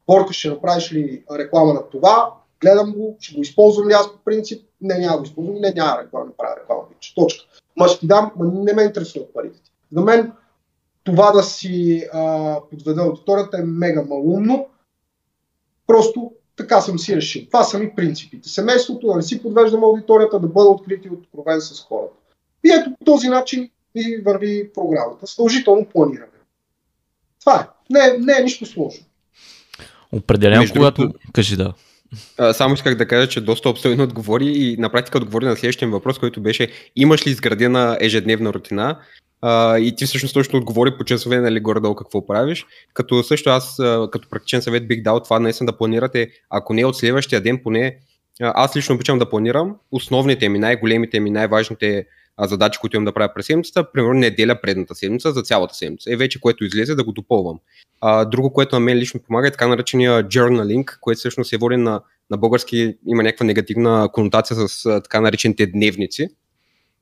Борка, ще направиш ли реклама на това, гледам го, ще го използвам ли аз по принцип, не няма го използвам, не няма реклама, не правя реклама, вече. Точка. Ма ще ти дам, ма не ме интересуват парите. За мен това да си а, подведа аудиторията е мега малумно. Просто така съм си решил. Това са ми принципите. Семейството, да не си подвеждам аудиторията, да бъда открит и откровен с хората. И ето по този начин и върви програмата. Сължително планиране. Това е. Не, не е нищо сложно. Определено, Между когато... Другото... Кажи да. А, само исках да кажа, че доста обстойно отговори и на практика отговори на следващия въпрос, който беше имаш ли изградена ежедневна рутина? А, и ти всъщност точно отговори по часове, нали, горе-долу какво правиш. Като също аз, а, като практичен съвет бих дал това наистина да планирате, ако не от следващия ден, поне аз лично обичам да планирам основните ми, най-големите ми, най-важните задачи, които имам да правя през седмицата, примерно неделя предната седмица за цялата седмица. Е вече, което излезе, да го допълвам. А, друго, което на мен лично помага е така наречения journaling, което всъщност се води на, на български, има някаква негативна конотация с така наречените дневници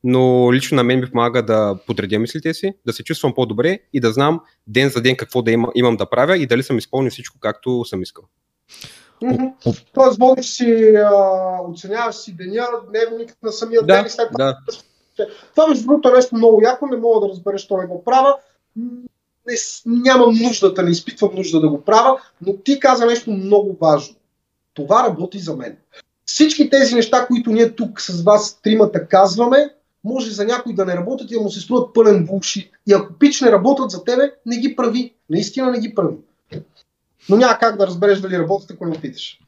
но лично на мен ми помага да подредя мислите си, да се чувствам по-добре и да знам ден за ден какво да има, имам да правя и дали съм изпълнил всичко както съм искал. Mm-hmm. Тоест, водиш си, а, оценяваш си деня, дневник на самия да, ден и след това. Да. Това между другото е нещо много яко, не мога да разбереш, що не го правя. Не, нямам нуждата, не изпитвам нужда да го правя, но ти каза нещо много важно. Това работи за мен. Всички тези неща, които ние тук с вас тримата казваме, може за някой да не работят и да му се струват пълен булшит. И ако пич не работят за тебе, не ги прави. Наистина не ги прави. Но няма как да разбереш дали работят, ако не опиташ.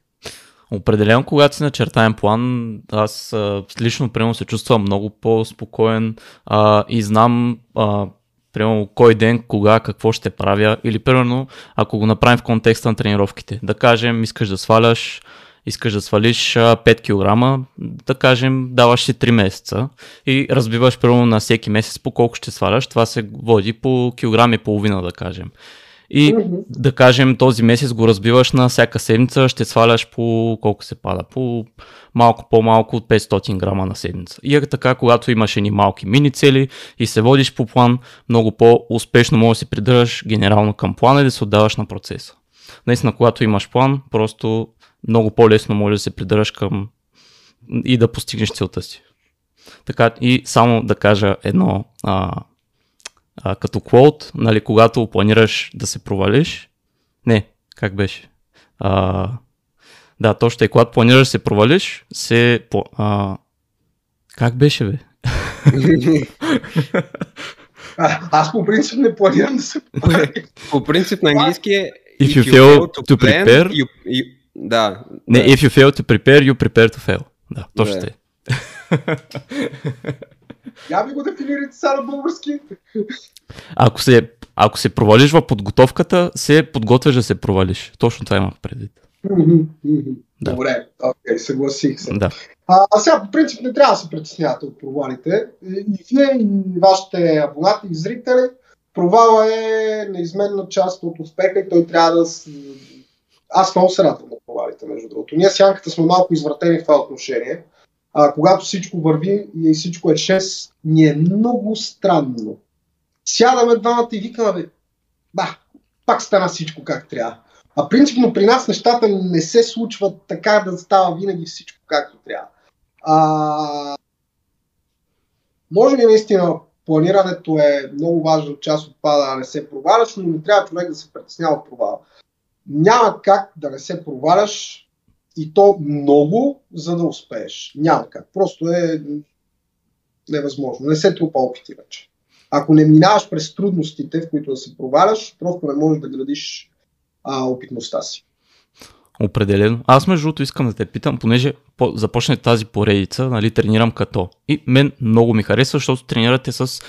Определено, когато си начертаем план, аз а, лично примерно се чувствам много по-спокоен а, и знам а, примерно кой ден, кога, какво ще правя или примерно ако го направим в контекста на тренировките. Да кажем, искаш да сваляш искаш да свалиш 5 кг, да кажем, даваш си 3 месеца и разбиваш първо на всеки месец по колко ще сваляш. Това се води по килограм и половина, да кажем. И mm-hmm. да кажем, този месец го разбиваш на всяка седмица, ще сваляш по колко се пада? По малко по-малко от 500 грама на седмица. И е така, когато имаш едни малки мини цели и се водиш по план, много по-успешно можеш да се придържаш генерално към плана и да се отдаваш на процеса. Наистина, когато имаш план, просто много по-лесно може да се придържаш към и да постигнеш целта си. Така и само да кажа едно а, а, като квот, нали, когато планираш да се провалиш, не, как беше? А, да, точно е, когато планираш да се провалиш, се... По, а, как беше, бе? А, аз по принцип не планирам да се проваля. По принцип на английски е If you fail to prepare, you, you, да. Не, да. if you fail to prepare, you prepare to fail. Да, точно да. е. Я ми го дефинирайте сега на български. Ако се, ако се провалиш в подготовката, се подготвяш да се провалиш. Точно това имах предвид. Да. Добре, окей, okay, съгласих се. Да. А, а сега, по принцип, не трябва да се притеснявате от провалите. И вие, и вашите абонати и зрители, провала е неизменна част от успеха и той трябва да... Аз много се радвам на провалите, между другото. Ние сянката сме малко извратени в това отношение. А, когато всичко върви и всичко е 6, ни е много странно. Сядаме двамата и викаме, ба, пак стана всичко как трябва. А принципно при нас нещата не се случват така да става винаги всичко както трябва. А, може би наистина планирането е много важна част от това да не се проваляш, но не трябва човек да се притеснява от провала. Няма как да не се проваляш и то много, за да успееш. Няма как. Просто е невъзможно. Не се трупа опити вече. Ако не минаваш през трудностите, в които да се проваляш, просто не можеш да градиш а, опитността си. Определено. Аз между другото искам да те питам, понеже по- започне тази поредица, нали, тренирам като. И мен много ми харесва, защото тренирате с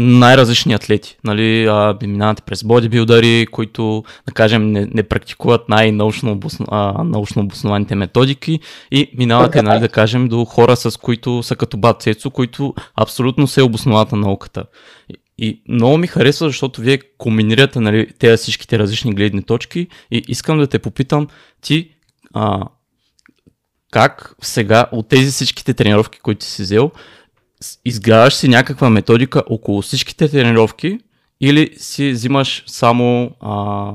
най-различни атлети. Нали, а, минавате през бодибилдъри, които, да кажем, не, не практикуват най-научно обосно, обоснованите методики и минавате, нали, да кажем, до хора, с които са като бат Цецо, които абсолютно се обосноват на науката. И много ми харесва, защото вие комбинирате нали, тези всичките различни гледни точки и искам да те попитам, ти а, как сега от тези всичките тренировки, които си взел, изграждаш си някаква методика около всичките тренировки или си взимаш само а,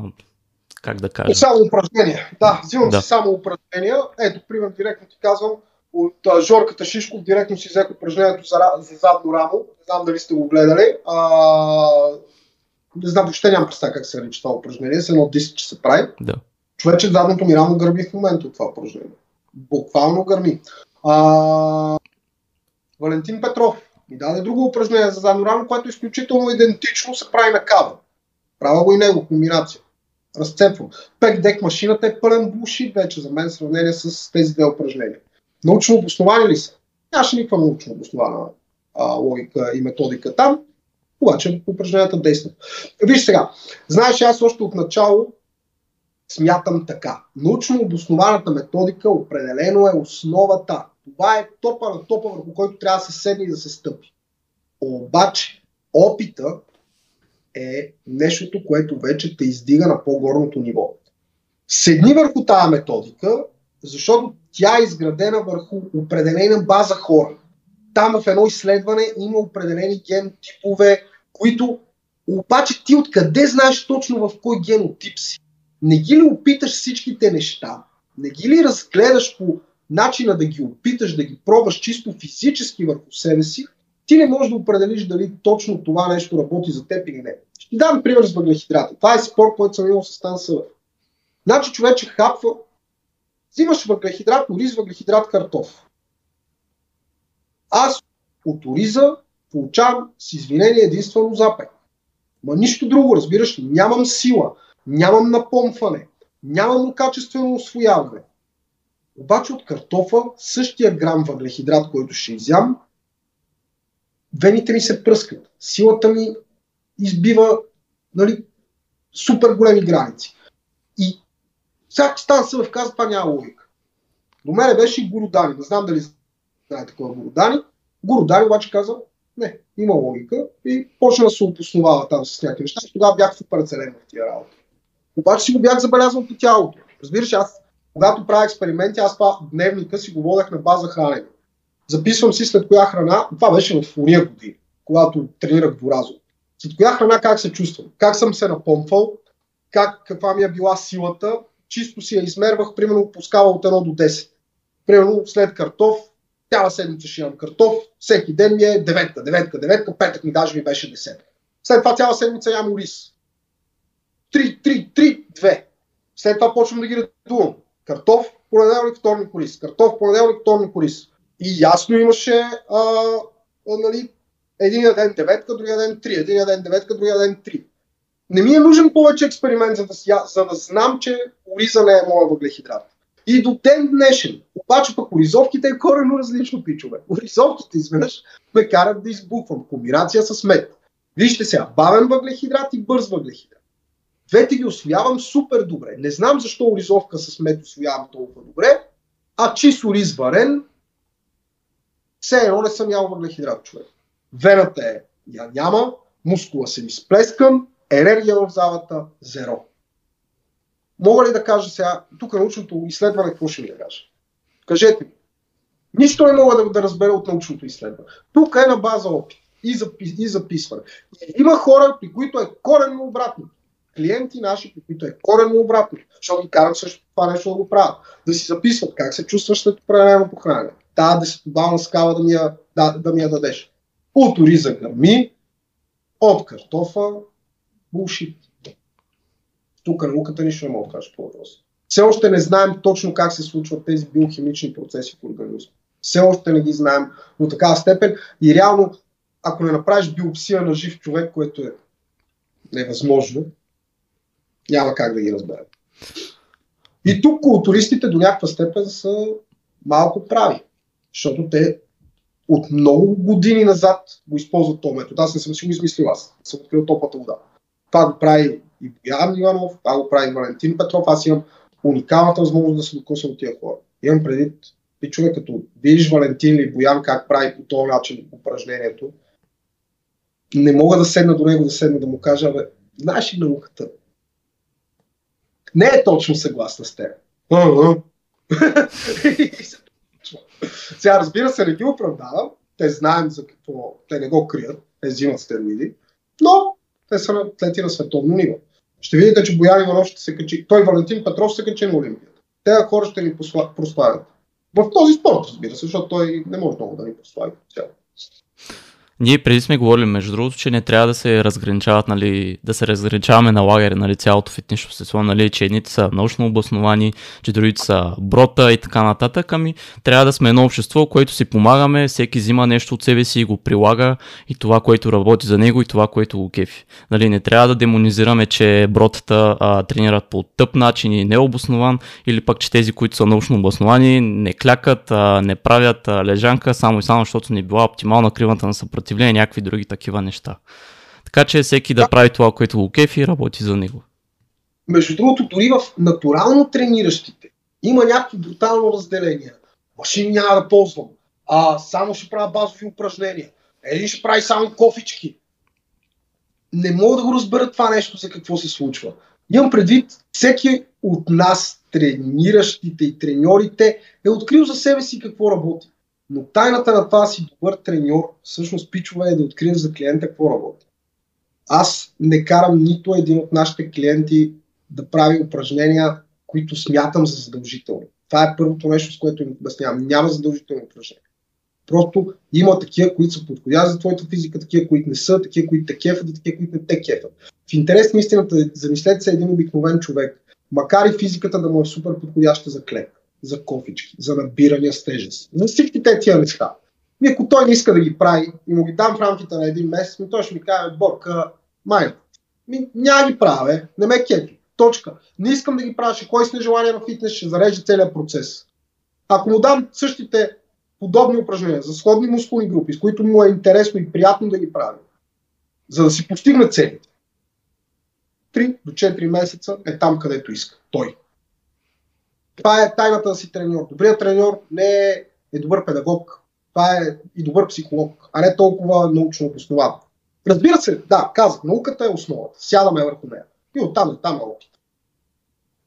как да кажа? Само упражнения. Да, взимам да. си само упражнения. Ето, пример, директно ти казвам, от а, Жорката Шишков директно си взех упражнението за, за задно рамо. Не знам дали сте го гледали. А, не знам, въобще нямам представа как се нарича това упражнение. С едно диск, че се прави. Да. Човече, задното ми рамо гърби в момента от това упражнение. Буквално гърми. А, Валентин Петров ми даде друго упражнение за задно рамо, което е изключително идентично се прави на кава. Правя го и него, комбинация. Разцепвам. Пек дек машината е пълен бушит вече за мен в сравнение с тези две упражнения. Научно обосновани ли са? Нямаше никаква научно обоснована а, логика и методика там, обаче упражненията действат. Виж сега, знаеш, аз още от начало смятам така. Научно обоснованата методика определено е основата това е топа на топа, върху който трябва да се седне и да се стъпи. Обаче, опита е нещото, което вече те издига на по-горното ниво. Седни върху тази методика, защото тя е изградена върху определена база хора. Там в едно изследване има определени ген типове, които обаче ти откъде знаеш точно в кой генотип си? Не ги ли опиташ всичките неща? Не ги ли разгледаш по начина да ги опиташ, да ги пробваш чисто физически върху себе си, ти не можеш да определиш дали точно това нещо работи за теб или не. Ще ти дам пример с въглехидрата. Това е спор, който съм имал с Стан Съвър. Значи човече хапва, взимаш въглехидрат, ориз, въглехидрат, картоф. Аз от ориза получавам с извинение единствено запек. Ма нищо друго, разбираш ли? Нямам сила, нямам напомпване, нямам качествено освояване. Обаче от картофа, същия грам въглехидрат, който ще изям, вените ми се пръскат. Силата ми избива нали, супер големи граници. И сега стана се в каза, това няма логика. До мене беше и Городани. Не знам дали знаете кой е Городани. Городани обаче каза, не, има логика и почна да се обосновава там с някакви неща. Тогава бях супер целен в тия работа. Обаче си го бях забелязал по тялото. Разбираш, аз когато правя експерименти, аз това дневника си го водех на база хранене. Записвам си след коя храна, това беше в уния години, когато тренирах дворазо. След коя храна как се чувствам, как съм се напомпвал, как, каква ми е била силата, чисто си я измервах, примерно по скала от 1 до 10. Примерно след картоф, цяла седмица ще имам картоф, всеки ден ми е деветка, деветка, деветка, петък ми даже ми беше 10. След това цяла седмица ям рис. 3, 3, 3, 2. След това почвам да ги редувам. Картоф, понеделник, вторник, рис. Картоф, понеделник, вторник, рис. И ясно имаше а, а, нали, един ден деветка, другия ден три, един ден деветка, другия ден три. Не ми е нужен повече експеримент, за да, за да знам, че ориза не е моя въглехидрат. И до ден днешен. Обаче пък оризовките е корено различно, пичове. Оризовките изведнъж ме карат да избухвам. Комбинация с мед. Вижте сега, бавен въглехидрат и бърз въглехидрат. Двете ги освоявам супер добре. Не знам защо оризовка с мед освоявам толкова добре, а чист ориз варен, все едно не съм ял въглехидрат, човек. Вената е я няма, мускула се ми сплескан, енергия в залата зеро. Мога ли да кажа сега, тук научното изследване, какво ще ми да кажа? Кажете ми. Нищо не мога да, да разбера от научното изследване. Тук е на база опит и, запис, и записване. Има хора, при които е коренно обратно. Клиенти наши, при които е коренно обратно. Защото ги карам също това нещо да го правят. Да си записват как се чувстваш след определено похранене. Та десетобална скала да ми я, да, да ми я дадеш. От ориза гърми, от картофа, булшит. Тук науката нищо не мога да кажа по въпроса. Все още не знаем точно как се случват тези биохимични процеси в организма. Все още не ги знаем до такава степен и реално, ако не направиш биопсия на жив човек, което е невъзможно, няма как да ги разберем. И тук културистите до някаква степен са малко прави, защото те от много години назад го използват този метод. Аз не съм си го измислил, аз съм открил топлата вода. Това го прави и Боян Иванов, това го прави Валентин Петров. Аз имам уникалната възможност да се докосна от тия хора. Имам предвид, ти човек, като видиш Валентин или Боян как прави по този начин упражнението, не мога да седна до него, да седна да му кажа, бе, знаеш ли науката? Не е точно съгласна с теб. Сега, разбира се, не ги оправдавам. Те знаем за какво. Те не го крият. Те взимат стероиди. Но те са атлети на световно ниво. Ще видите, че Боян Иванов ще се качи. Той Валентин Петров се качи на Олимпията. Те хора ще ни прославят. В този спорт, разбира се, защото той не може много да ни прослави. Ние преди сме говорили, между другото, че не трябва да се разграничават, нали, да се разграничаваме на лагери, нали, цялото фитнес общество, нали, че едните са научно обосновани, че другите са брота и така нататък. Ами трябва да сме едно общество, което си помагаме, всеки взима нещо от себе си и го прилага и това, което работи за него и това, което го кефи. Нали, не трябва да демонизираме, че бротата а, тренират по тъп начин и необоснован, или пък, че тези, които са научно обосновани, не клякат, а, не правят а, лежанка, само и само, защото не била оптимална кривата на съпротивление някакви други такива неща. Така че всеки да, да прави това, което го кефи и работи за него. Между другото, дори в натурално трениращите има някакви брутално разделения. Машини няма да ползвам. А, само ще правя базови упражнения. Един ще прави само кофички. Не мога да го разбера това нещо за какво се случва. Имам предвид, всеки от нас, трениращите и треньорите, е открил за себе си какво работи. Но тайната на това си добър треньор, всъщност пичове е да откриеш за клиента какво работи. Аз не карам нито един от нашите клиенти да прави упражнения, които смятам за задължителни. Това е първото нещо, с което им обяснявам. Няма задължителни упражнения. Просто има такива, които са подходящи за твоята физика, такива, които не са, такива, които те кефат и такива, които не те кефат. В интерес на истината, замислете се един обикновен човек, макар и физиката да му е супер подходяща за клек за кофички, за набирания с тежест. За всички те тия неща. И ако той не иска да ги прави и му ги дам в рамките на един месец, ми той ще ми каже, Борка, май, ми, няма ги правя, не ме кефи. Точка. Не искам да ги правя, ще кой с нежелание на фитнес, ще зареже целият процес. Ако му дам същите подобни упражнения за сходни мускулни групи, с които му е интересно и приятно да ги прави, за да си постигне целите, 3 до 4 месеца е там, където иска. Той. Това е тайната да си треньор. Добрият треньор не е, е добър педагог, това е и добър психолог, а не толкова научно обоснован. Разбира се, да, казах, науката е основата. Сядаме върху нея. И оттам и там е опит.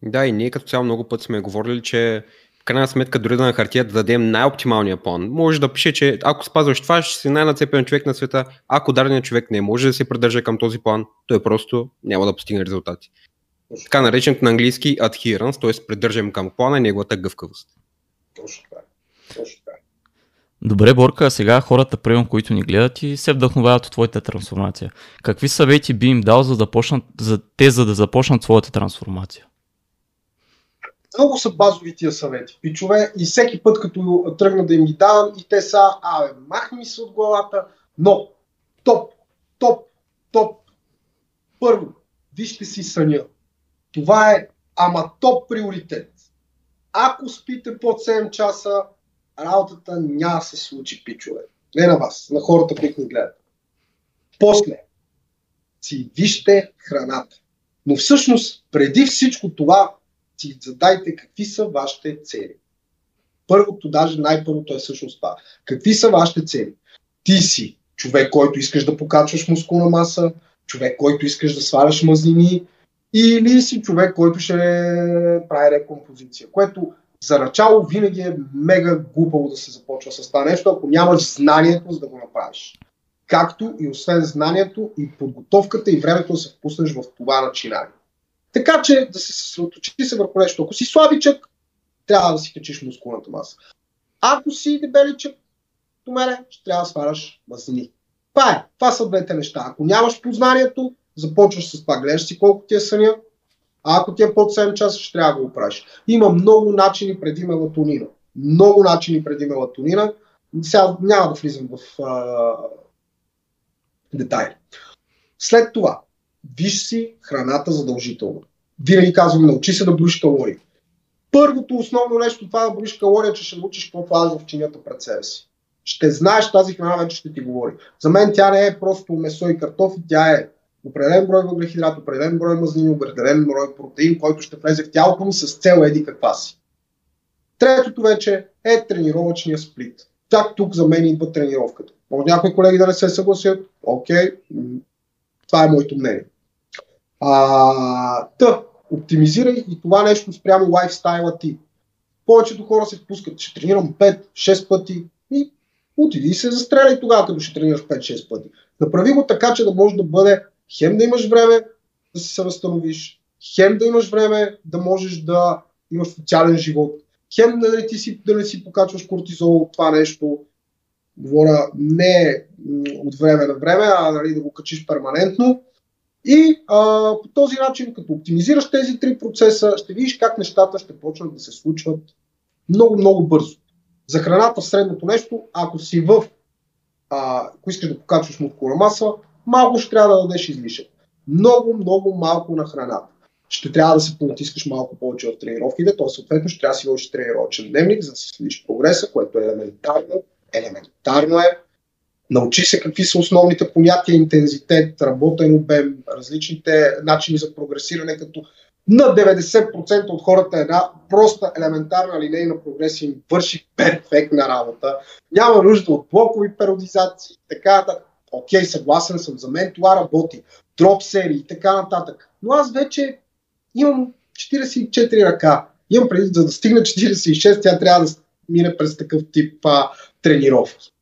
Да, и ние като цяло много път сме говорили, че в крайна сметка дори да на хартия да дадем най-оптималния план. Може да пише, че ако спазваш това, ще си най-нацепен човек на света. Ако даденият човек не може да се придържа към този план, той просто няма да постигне резултати така нареченото на английски adherence, т.е. придържам към плана и неговата гъвкавост. Точно така. Точно така. Добре, Борка, сега хората, прием, които ни гледат и се вдъхновяват от твоята трансформация. Какви съвети би им дал за да почнат, за те, за да започнат своята трансформация? Много са базови тия съвети, пичове, и всеки път, като тръгна да им ги давам, и те са, абе, махни се от главата, но топ, топ, топ. Първо, вижте си съня. Това е ама топ приоритет. ако спите под 7 часа, работата няма се случи, пичове. Не на вас, на хората, които ни гледат. После, си вижте храната. Но всъщност, преди всичко това, си задайте какви са вашите цели. Първото, даже най-първото е всъщност това. Какви са вашите цели? Ти си човек, който искаш да покачваш мускулна маса, човек, който искаш да сваляш мазнини, или си човек, който ще прави рекомпозиция, което за начало винаги е мега глупаво да се започва с това нещо, ако нямаш знанието за да го направиш. Както и освен знанието и подготовката и времето да се впуснеш в това начинание. Така че да се съсредоточи се върху нещо. Ако си слабичък, трябва да си качиш мускулната маса. Ако си дебеличък, до мене, ще трябва да сваляш мазнини. Това е. Това са двете неща. Ако нямаш познанието, започваш с това. Гледаш си колко ти е съня, а ако ти е под 7 часа, ще трябва да го правиш. Има много начини преди мелатонина. Много начини преди мелатонина. Сега няма да влизам в а, детайли. След това, виж си храната задължително. Винаги казвам, научи се да броиш калории. Първото основно нещо това да броиш калория, че ще научиш какво влаза в чинията пред себе си. Ще знаеш тази храна, вече ще ти говори. За мен тя не е просто месо и картофи, тя е определен брой въглехидрат, определен брой мазнини, определен брой протеин, който ще влезе в тялото ми с цел еди каква си. Третото вече е тренировъчния сплит. Так тук за мен идва тренировката. Може някои колеги да не се съгласят. Окей, това е моето мнение. А, та, оптимизирай и това нещо спрямо лайфстайла ти. Повечето хора се впускат, ще тренирам 5-6 пъти и отиди и се застреляй тогава, като ще тренираш 5-6 пъти. Направи го така, че да може да бъде хем да имаш време да се възстановиш, хем да имаш време да можеш да имаш социален живот, хем да не, ти си, да не си покачваш кортизол от това нещо, говоря не от време на време, а нали, да го качиш перманентно. И а, по този начин, като оптимизираш тези три процеса, ще видиш как нещата ще почнат да се случват много, много бързо. За храната средното нещо, ако си в, а, ако искаш да покачваш мускулна маса, малко ще трябва да дадеш излишък. Много, много малко на храната. Ще трябва да се понатискаш малко повече в тренировките, т.е. съответно ще трябва да си водиш тренировъчен дневник, за да си следиш прогреса, което е елементарно. Елементарно е. Научи се какви са основните понятия, интензитет, работен обем, различните начини за прогресиране, като на 90% от хората една проста елементарна линейна прогресия им върши перфектна работа. Няма нужда от блокови периодизации, така да. Окей, съгласен съм, за мен това работи. Дроп серии и така нататък. Но аз вече имам 44 ръка. Имам преди, за да стигна 46, тя трябва да мине през такъв тип а, тренировки.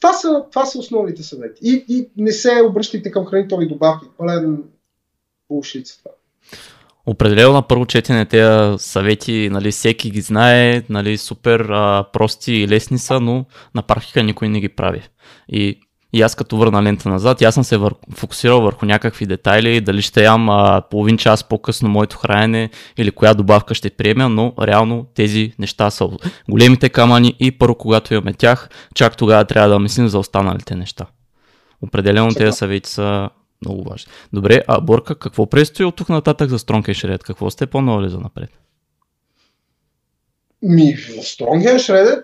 Това са, това са основните съвети. И, и не се обръщайте към хранителни добавки. Пълен булшит това. Определено на първо четене тези съвети, нали, всеки ги знае, нали, супер а, прости и лесни са, но на практика никой не ги прави. И и аз като върна лента назад, аз съм се вър... фокусирал върху някакви детайли, дали ще ям а, половин час по-късно моето хранене или коя добавка ще приема, но реално тези неща са големите камъни и първо когато имаме тях, чак тогава трябва да мислим за останалите неща. Определено тези съвети са много важни. Добре, а Борка, какво предстои от тук нататък за Strong Shred? Какво сте по-нови за напред? Ми, Strong Shredded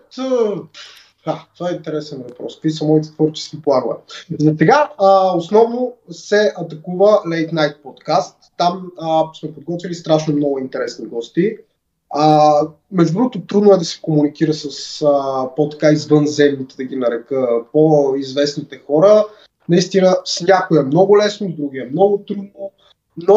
а, това е интересен въпрос. Какви са моите творчески планове? За сега основно се атакува Late Night подкаст. Там а, сме подготвили страшно много интересни гости. А, между другото, трудно е да се комуникира с а, по-така извънземните, да ги нарека, по-известните хора. Наистина, с някой е много лесно, с другия е много трудно, но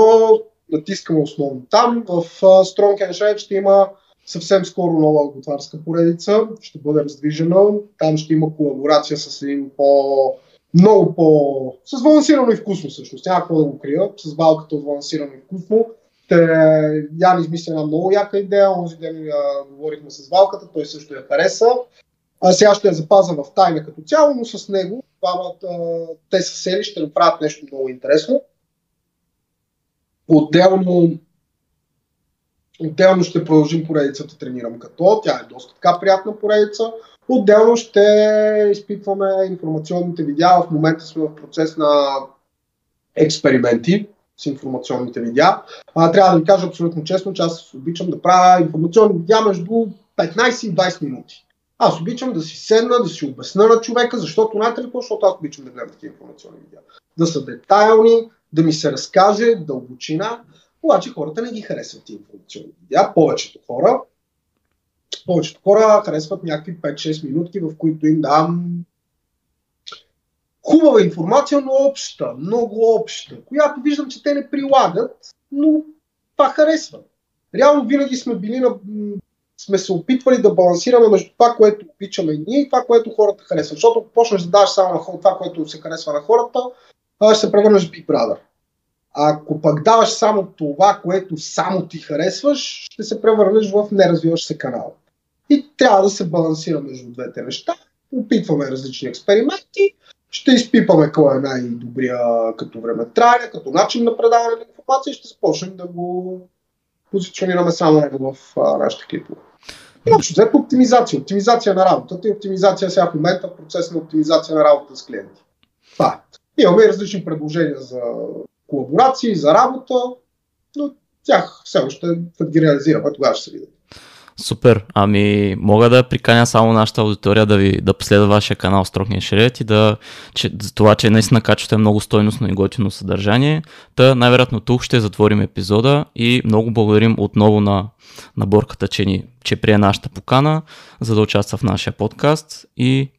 натискаме основно там. В а, Strong and Shred ще има съвсем скоро нова готварска поредица, ще бъде раздвижена. Там ще има колаборация с един по много по... с балансирано и вкусно всъщност. Няма какво да го крия. С балката от балансирано и вкусно. Те, Ян измисля една много яка идея. Онзи ден а, говорихме с Валката, той също я хареса. А сега ще я запазя в тайна като цяло, но с него двамата, те са сели, ще направят нещо много интересно. Отделно Отделно ще продължим поредицата Тренирам като. Тя е доста така приятна поредица. Отделно ще изпитваме информационните видеа. В момента сме в процес на експерименти. с информационните видеа. А, трябва да ви кажа абсолютно честно, че аз обичам да правя информационни видеа между 15 и 20 минути. Аз обичам да си седна, да си обясна на човека, защото знаете ли защото аз обичам да гледам такива информационни видеа. Да са детайлни, да ми се разкаже дълбочина, обаче хората не ги харесват тези информационни видеа. Повечето хора, повечето хора харесват някакви 5-6 минутки, в които им дам хубава информация, но обща, много обща, която виждам, че те не прилагат, но това харесва. Реално винаги сме били на сме се опитвали да балансираме между това, което обичаме ние и това, което хората харесват. Защото ако почнеш да даваш само на хората, това, което се харесва на хората, ще се превърнеш в Big Brother. А ако пък даваш само това, което само ти харесваш, ще се превърнеш в неразвиващ се канал. И трябва да се балансира между двете неща. Опитваме различни експерименти, ще изпипаме кой е най-добрия като време трая, като начин на предаване на информация и ще започнем да го позиционираме само в нашите клипове. И общо взето оптимизация. Оптимизация на работата и оптимизация сега в момента процес на оптимизация на работа с клиенти. Това. Имаме различни предложения за колаборации, за работа, но тях все още да ги реализираме, тогава ще се видят. Супер. Ами, мога да приканя само нашата аудитория да ви да последва вашия канал Строкния Шерет и да, че, за това, че наистина качвате много стойностно и готино съдържание. Та най-вероятно тук ще затворим епизода и много благодарим отново на, на Борката, че, ни, че прие нашата покана, за да участва в нашия подкаст и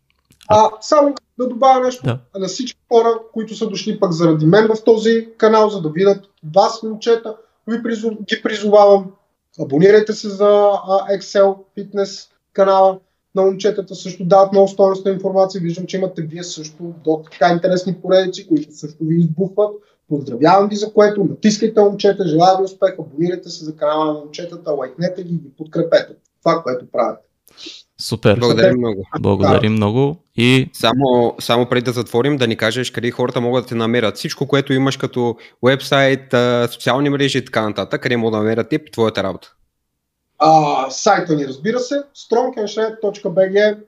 а, само да добавя нещо да. на всички хора, които са дошли пък заради мен в този канал, за да видят вас, момчета, ви призов, ги призовавам Абонирайте се за Excel Fitness канала на момчетата, също дават много стойностна информация. Виждам, че имате вие също до така интересни поредици, които също ви избухват. Поздравявам ви за което. Натискайте момчета, желая ви успех, абонирайте се за канала на момчетата, лайкнете ги и ги подкрепете. Това, което правите. Супер. Благодарим много. Благодарим много. И... Само, само преди да затворим, да ни кажеш къде хората могат да те намерят. Всичко, което имаш като вебсайт, социални мрежи и така нататък, къде могат да намерят теб и твоята работа. А, сайта ни, разбира се, strongandshred.bg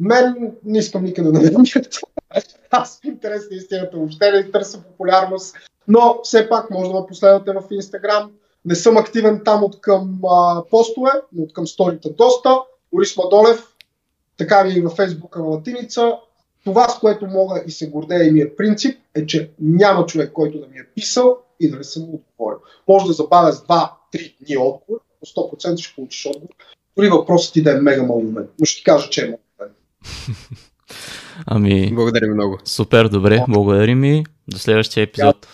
Мен не искам никъде да ме намирате. Аз в интерес на истината въобще не търся популярност, но все пак може да ме последвате в Instagram. Не съм активен там от към а, постове, но от към сторите доста. Борис Мадолев, така ви и във Фейсбука на латиница. Това, с което мога и се гордея и ми е принцип, е, че няма човек, който да ми е писал и да не съм му отговорил. Може да забавя с 2-3 дни отговор, по 100% ще получиш отговор. Дори въпросът ти да е мега малумен. Но ще ти кажа, че е малумен. Ами. Благодарим много. Супер, добре. Благодарим и до следващия епизод.